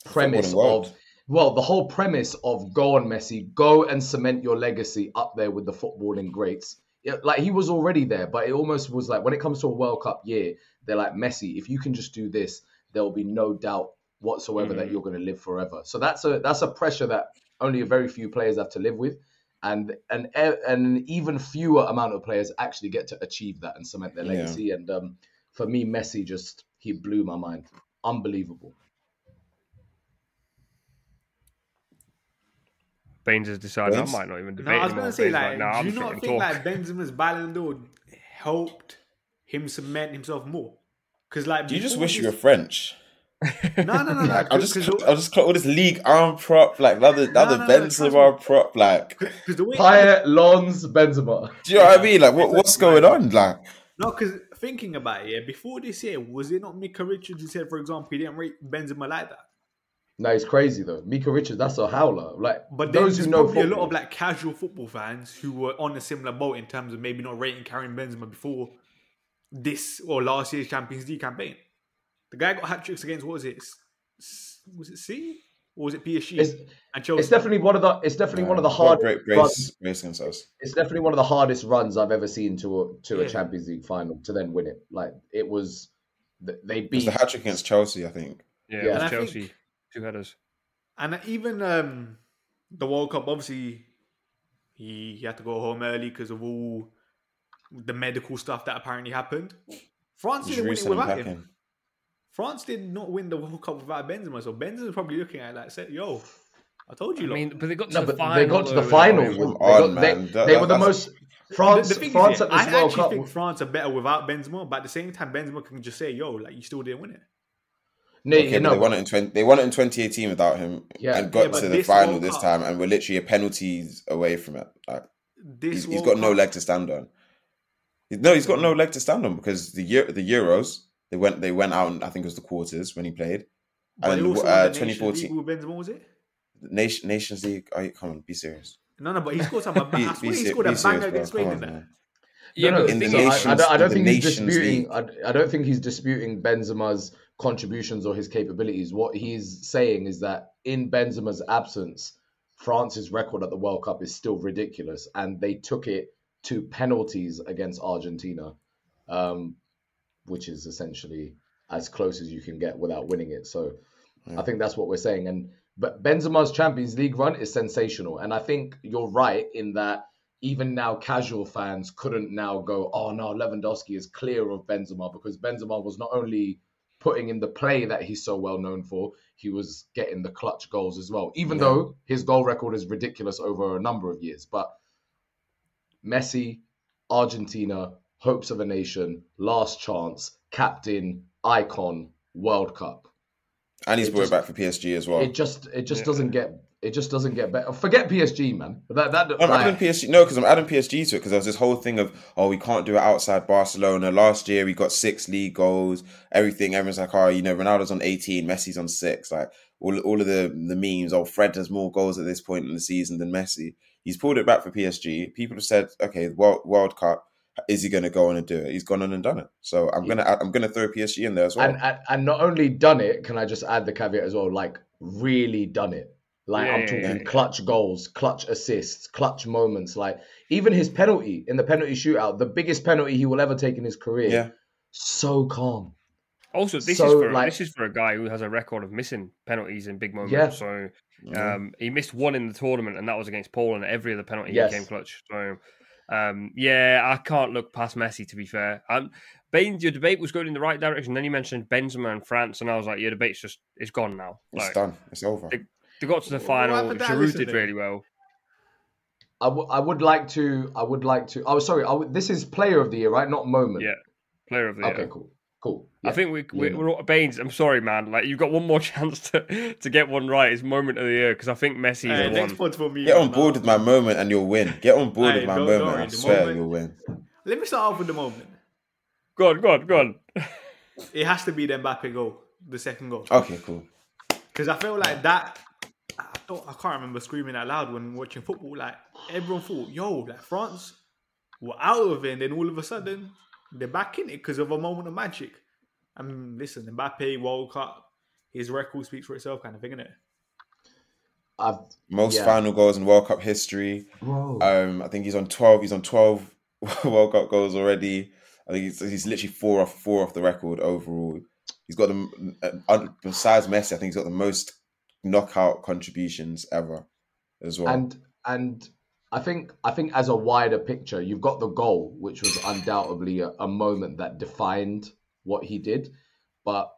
premise of well, the whole premise of go on Messi, go and cement your legacy up there with the footballing greats. Yeah, like he was already there, but it almost was like when it comes to a World Cup year, they're like Messi. If you can just do this, there will be no doubt whatsoever that Mm. you're going to live forever. So that's a that's a pressure that only a very few players have to live with, and and and an even fewer amount of players actually get to achieve that and cement their Yeah. legacy. And um, for me, Messi just he blew my mind. Unbelievable. Bains has decided Bains? I might not even No, debate. I was gonna say Bains, like, nah, do I'm you just not think him like talk. Benzema's Ballon d'Or helped him cement himself more? Because like, Do you just wish you were French? No, no, no, no. Like, I'll just, 'cause I'll just clock all this league arm prop, like another, another no, no, trust Benzema me. prop, like. the, 'cause the way Payet, Lons, Benzema. Do you know what I mean? Like, what, what's going on? Like, No, because thinking about it, yeah, before this year, was it not Micah Richards who said, for example, he didn't rate Benzema like that? No, it's crazy though. Micah Richards, that's a howler. Like But those there's who know probably football, a lot of like casual football fans who were on a similar boat in terms of maybe not rating Karim Benzema before this or last year's Champions League campaign. The guy got hat tricks against what was it? S- S- Was it C or was it PSG it's, and Chelsea? it's definitely one of the it's definitely one of the Got hard great runs. brace, brace themselves. It's definitely one of the hardest runs I've ever seen to a to a Champions League final to then win it. Like it was, th- they It was beat the hat trick against Chelsea, I think. Yeah, Yeah. it was Chelsea. think- Two headers. And even um, the World Cup, obviously, he, he had to go home early because of all the medical stuff that apparently happened. France didn't win it Jerusalem without him. packing. France did not win the World Cup without Benzema, so Benzema's probably looking at it like, say, yo, I told you. I mean, but they got to No, the but final. they got to the final. and- They, got- they- That- they were the most France. the, the France is, at this I World actually Cup. think France are better without Benzema, but at the same time, Benzema can just say, "Yo, like you still didn't win it." No, Okay, you but they won it in 20, they won it in 2018 without him Yeah. and got Yeah, to the this final World this Cup- time and we're literally a penalties away from it. Like This he's, he's World got no leg to stand on. No, he's got no leg to stand on because the Eu- the Euros they went they went out and I think it was the quarters when he played. But And also uh, the Nations 2014 League with Benzema, was it? Nation, Nations League. Oh, come on, be serious. No, no, but he scored some. I Be, swear be, he ser- scored be a banger against Come Spain on, in that. man. Yeah, no, but no, the in the thing is- I- I, Nations- don't, I don't in think the he's Nations disputing. League. I, I don't think he's disputing Benzema's contributions or his capabilities. What he's saying is that in Benzema's absence, France's record at the World Cup is still ridiculous, and they took it to penalties against Argentina, um, which is essentially as close as you can get without winning it. So, I think that's what we're saying. And but Benzema's Champions League run is sensational, and I think you're right in that even now casual fans couldn't now go, oh no, Lewandowski is clear of Benzema because Benzema was not only putting in the play that he's so well known for, he was getting the clutch goals as well. Even Yeah. though his goal record is ridiculous over a number of years, but Messi, Argentina, hopes of a nation, last chance, captain, icon, World Cup. And he's It brought just- it back for PSG as well. It just it just Yeah. doesn't get it just doesn't get better. Forget PSG, man. That that I'm like, adding PSG. No, because I'm adding PSG to it because there was this whole thing of oh we can't do it outside Barcelona. Last year we got six league goals. Everything. Everyone's like oh you know Ronaldo's on 18, Messi's on six. Like all all of the the memes. Oh Fred has more goals at this point in the season than Messi. He's pulled it back for PSG. People have said okay World World Cup. Is he going to go on and do it? He's gone on and done it. So I'm gonna I'm gonna throw PSG in there as well. and, and and not only done it, can I just add the caveat as well? Like really done it. Like Yeah, I'm talking yeah, yeah. clutch goals, clutch assists, clutch moments. Like even his penalty in the penalty shootout, the biggest penalty he will ever take in his career. yeah. So calm. Also, this So, is for like- this is for a guy who has a record of missing penalties in big moments. Yeah. So Yeah. um, he missed one in the tournament, and that was against Poland. Every other penalty Yes. he came clutch. So um, yeah, I can't look past Messi. To be fair, um, Bains, your debate was going in the right direction. Then you mentioned Benzema and France, and I was like, your debate's just it's gone now. It's done. It's over. They- They got to the final. happened to Giroud did really well. I, w- I would like to. I would like to. Oh, sorry. I would, this is Player of the Year, right? Not moment. Yeah, Player of the Okay. year. Okay, cool. Cool. I think we, we Yeah. we're all, Bains. I'm sorry, man. Like you've got one more chance to to get one right. It's moment of the year because I think Messi Hey, is the next one. point for me. Get on now. board with my moment and you'll win. Get on board Hey, with my don't moment. worry, I swear moment- you'll win. Let me start off with the moment. Go on, go on, go on. It has to be the Mbappe goal, the second goal, Okay, cool. because I feel like that. I don't. I can't remember screaming out loud when watching football. Like everyone thought, "Yo, like France were out of it," and then all of a sudden they're back in it because of a moment of magic. I mean, listen, Mbappe World Cup, his record speaks for itself, kind of thing, innit? I've, Most Yeah. final goals in World Cup history. Um, I think he's on twelve. He's on twelve World Cup goals already. I think he's, he's literally four off four off the record overall. He's got the uh, besides Messi. I think he's got the most knockout contributions ever as well. and and I think I think as a wider picture, you've got the goal, which was undoubtedly a, a moment that defined what he did. But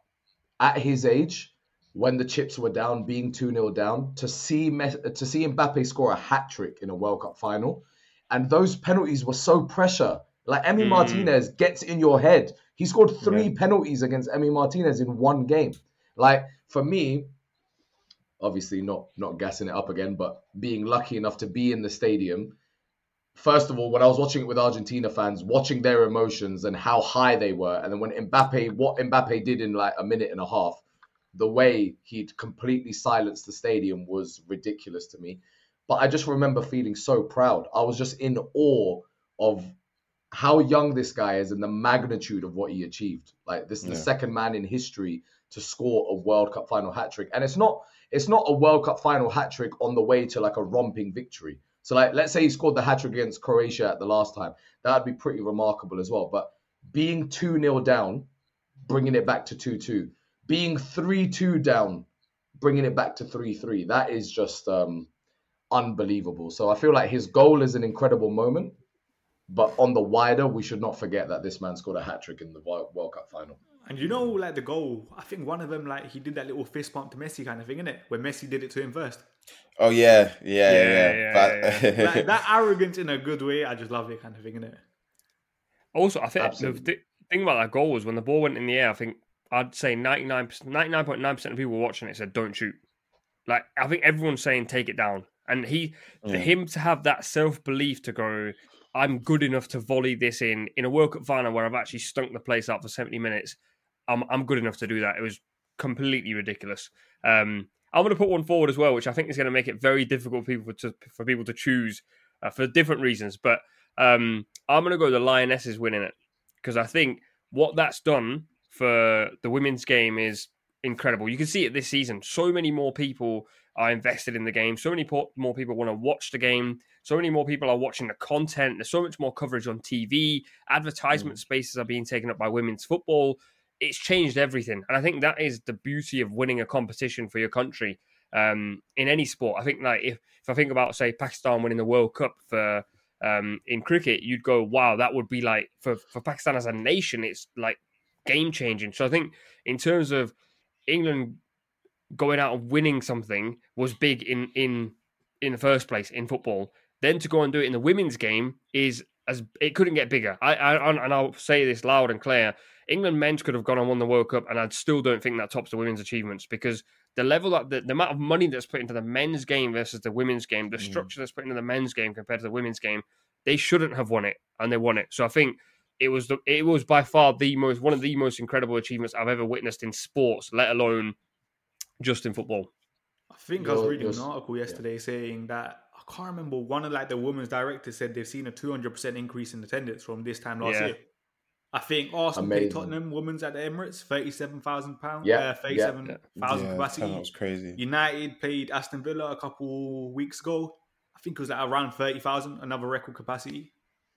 at his age, when the chips were down, being two 0 down, to see Mes- to see Mbappe score a hat trick in a World Cup final, and those penalties were so pressure. Like Emi Mm. Martinez gets in your head. He scored three penalties against Emi Martinez in one game. Like for me, obviously not not gassing it up again, but being lucky enough to be in the stadium. First of all, when I was watching it with Argentina fans, watching their emotions and how high they were, and then when Mbappe, what Mbappe did in like a minute and a half, the way he'd completely silenced the stadium was ridiculous to me. But I just remember feeling so proud. I was just in awe of how young this guy is and the magnitude of what he achieved. Like this is the second man in history to score a World Cup final hat trick, and it's not it's not a World Cup final hat trick on the way to like a romping victory. So like let's say he scored the hat trick against Croatia at the last time, that'd be pretty remarkable as well. But being two 0 down, bringing it back to two two, being three two down, bringing it back to three three, that is just um, unbelievable. So I feel like his goal is an incredible moment. But on the wider, we should not forget that this man scored a hat trick in the World Cup final. And you know, like the goal, I think one of them, like he did that little fist pump to Messi kind of thing, innit? Where Messi did it to him first. Oh yeah, yeah, yeah. Yeah, yeah. yeah, But Like, that arrogance in a good way, I just love it kind of thing, innit? Also, I think the Absolutely. th- thing about that goal was when the ball went in the air. I think I'd say 99 99.9 percent of people watching it said don't shoot. Like I think everyone's saying take it down, and he for Mm. him to have that self belief to go, I'm good enough to volley this in in a World Cup final where I've actually stunk the place out for 70 minutes. I'm I'm good enough to do that. It was completely ridiculous. Um, I'm going to put one forward as well, which I think is going to make it very difficult for people to for people to choose uh, for different reasons. But um, I'm going to go the Lionesses winning it because I think what that's done for the women's game is incredible. You can see it this season. So many more people are invested in the game. So many po- more people want to watch the game. So many more people are watching the content. There's so much more coverage on TV. Advertisement spaces are being taken up by women's football. It's changed everything, and I think that is the beauty of winning a competition for your country um, in any sport. I think like if, if I think about say Pakistan winning the World Cup for um, in cricket, you'd go, wow, that would be like for for Pakistan as a nation, it's like game changing. So I think in terms of England going out and winning something was big in in in the first place in football. Then to go and do it in the women's game is as it couldn't get bigger. I, I and I'll say this loud and clear. England men's could have gone and won the World Cup, and I still don't think that tops the women's achievements because the level that the, the amount of money that's put into the men's game versus the women's game, the Mm. structure that's put into the men's game compared to the women's game, they shouldn't have won it, and they won it. So I think it was the it was by far the most one of the most incredible achievements I've ever witnessed in sports, let alone just in football. I think I was You're- reading you're an article yesterday saying that I can't remember one of like the women's directors said they've seen a 200% increase in attendance from this time last Yeah. year. I think Arsenal played Amazing. Tottenham women's at the Emirates, 37,000 pounds, Yeah, uh, 37,000 yeah, capacity. that was crazy. United played Aston Villa a couple weeks ago. I think it was at around 30,000, another record capacity.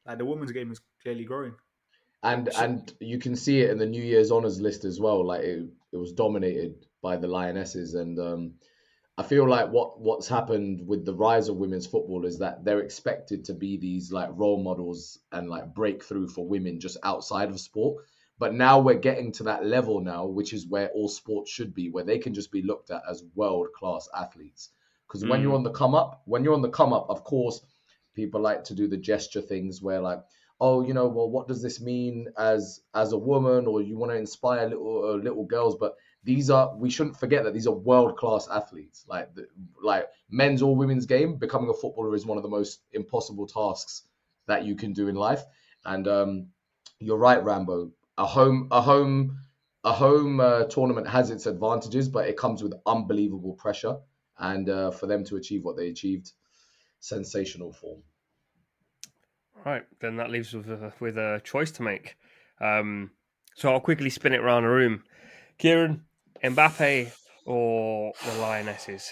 Like the women's game is clearly growing. and and you can see it in the New Year's honors list as well. Like it, it was dominated by the Lionesses, and um, I feel like what what's happened with the rise of women's football is that they're expected to be these like role models and like breakthrough for women just outside of sport. But now we're getting to that level now, which is where all sports should be, where they can just be looked at as world class athletes. Because when Mm. you're on the come up, when you're on the come up, of course, people like to do the gesture things where like oh, you know, well, what does this mean as as a woman, or you want to inspire little uh, little girls? But these are we shouldn't forget that these are world class athletes. Like the, like men's or women's game, becoming a footballer is one of the most impossible tasks that you can do in life. And um, you're right, Rambo. A home a home a home uh, tournament has its advantages, but it comes with unbelievable pressure. And uh, for them to achieve what they achieved, sensational form. Right, then that leaves with a, with a choice to make. Um, so I'll quickly spin it around the room. Kieran, Mbappe or the Lionesses?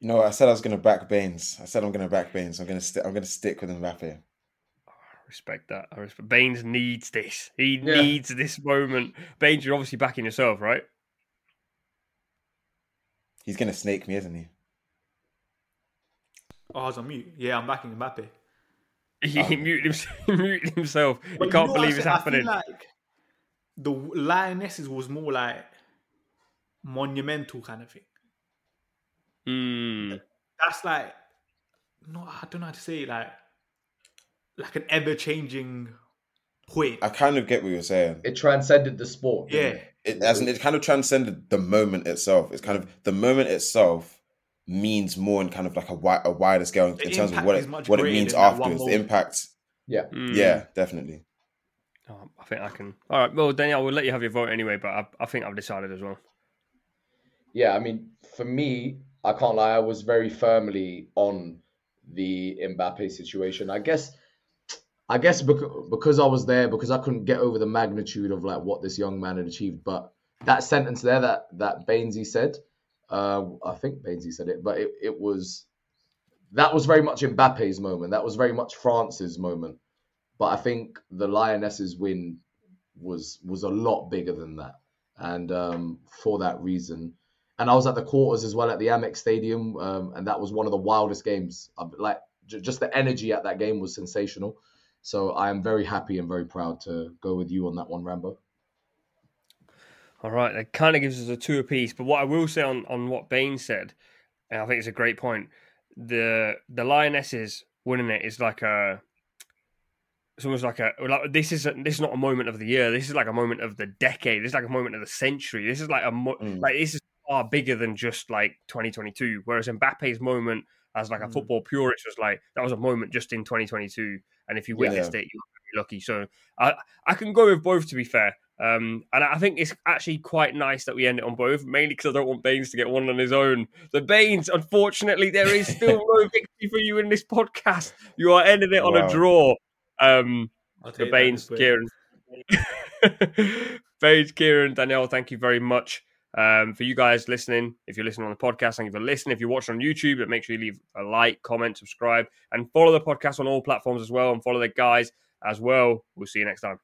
You know, I said I was going to back Bains. I said I'm going to back Bains. I'm going to st- I'm going to stick with Mbappe. I respect that. I respect. Bains needs this. He Yeah. needs this moment. Bains, you're obviously backing yourself, right? He's going to snake me, isn't he? Oh, I was on mute. Yeah, I'm backing Mbappe. He Oh. muted himself. he muted himself. He can't believe it's said? I happening. feel like the Lionesses was more like monumental kind of thing. Hmm. That's like, no, I don't know how to say it, like, like an ever changing point. I kind of get what you're saying. It transcended the sport. didn't yeah, it? It as in, it kind of transcended the moment itself. It's kind of the moment itself means more in kind of like a, wi- a wider scale The in terms of impact what is it, what it means than afterwards. The impact, Yeah. Hmm. yeah, definitely. Oh, I think I can. All right. Well, Daniyal, we'll let you have your vote anyway, but I, I think I've decided as well. Yeah, I mean, for me, I can't lie, I was very firmly on the Mbappe situation. I guess, I guess because, because I was there, because I couldn't get over the magnitude of like what this young man had achieved. But that sentence there that that Bainsy said, uh, I think Bainsy said it, but it, it was that was very much Mbappe's moment. That was very much France's moment. But I think the Lionesses win was was a lot bigger than that, and um, for that reason and I was at the quarters as well at the Amex Stadium, um, and that was one of the wildest games. Like just the energy at that game was sensational, So I am very happy and very proud to go with you on that one, Rambo. All right, that kind of gives us a two apiece. But what I will say on, on what Bain said, and I think it's a great point. The the Lionesses winning it is like a it's almost like a like this is a, this is not a moment of the year. This is like a moment of the decade. This is like a moment of the century. This is like a mo- mm. like this is far bigger than just like 2022. Whereas Mbappe's moment as like a mm. football purist was like that was a moment just in 2022. And if you witnessed yeah. it, you were lucky. So I I can go with both to be fair. Um, and I think it's actually quite nice that we end it on both, mainly because I don't want Bains to get one on his own. The Bains, unfortunately, there is still no victory for you in this podcast. You are ending it on wow. a draw. Um, the Bains, Kieran. Bains, Kieran, Daniyal, thank you very much. Um, for you guys listening, if you're listening on the podcast, thank you for listening. If you're watching on YouTube, but make sure you leave a like, comment, subscribe, and follow the podcast on all platforms as well, and follow the guys as well. We'll see you next time.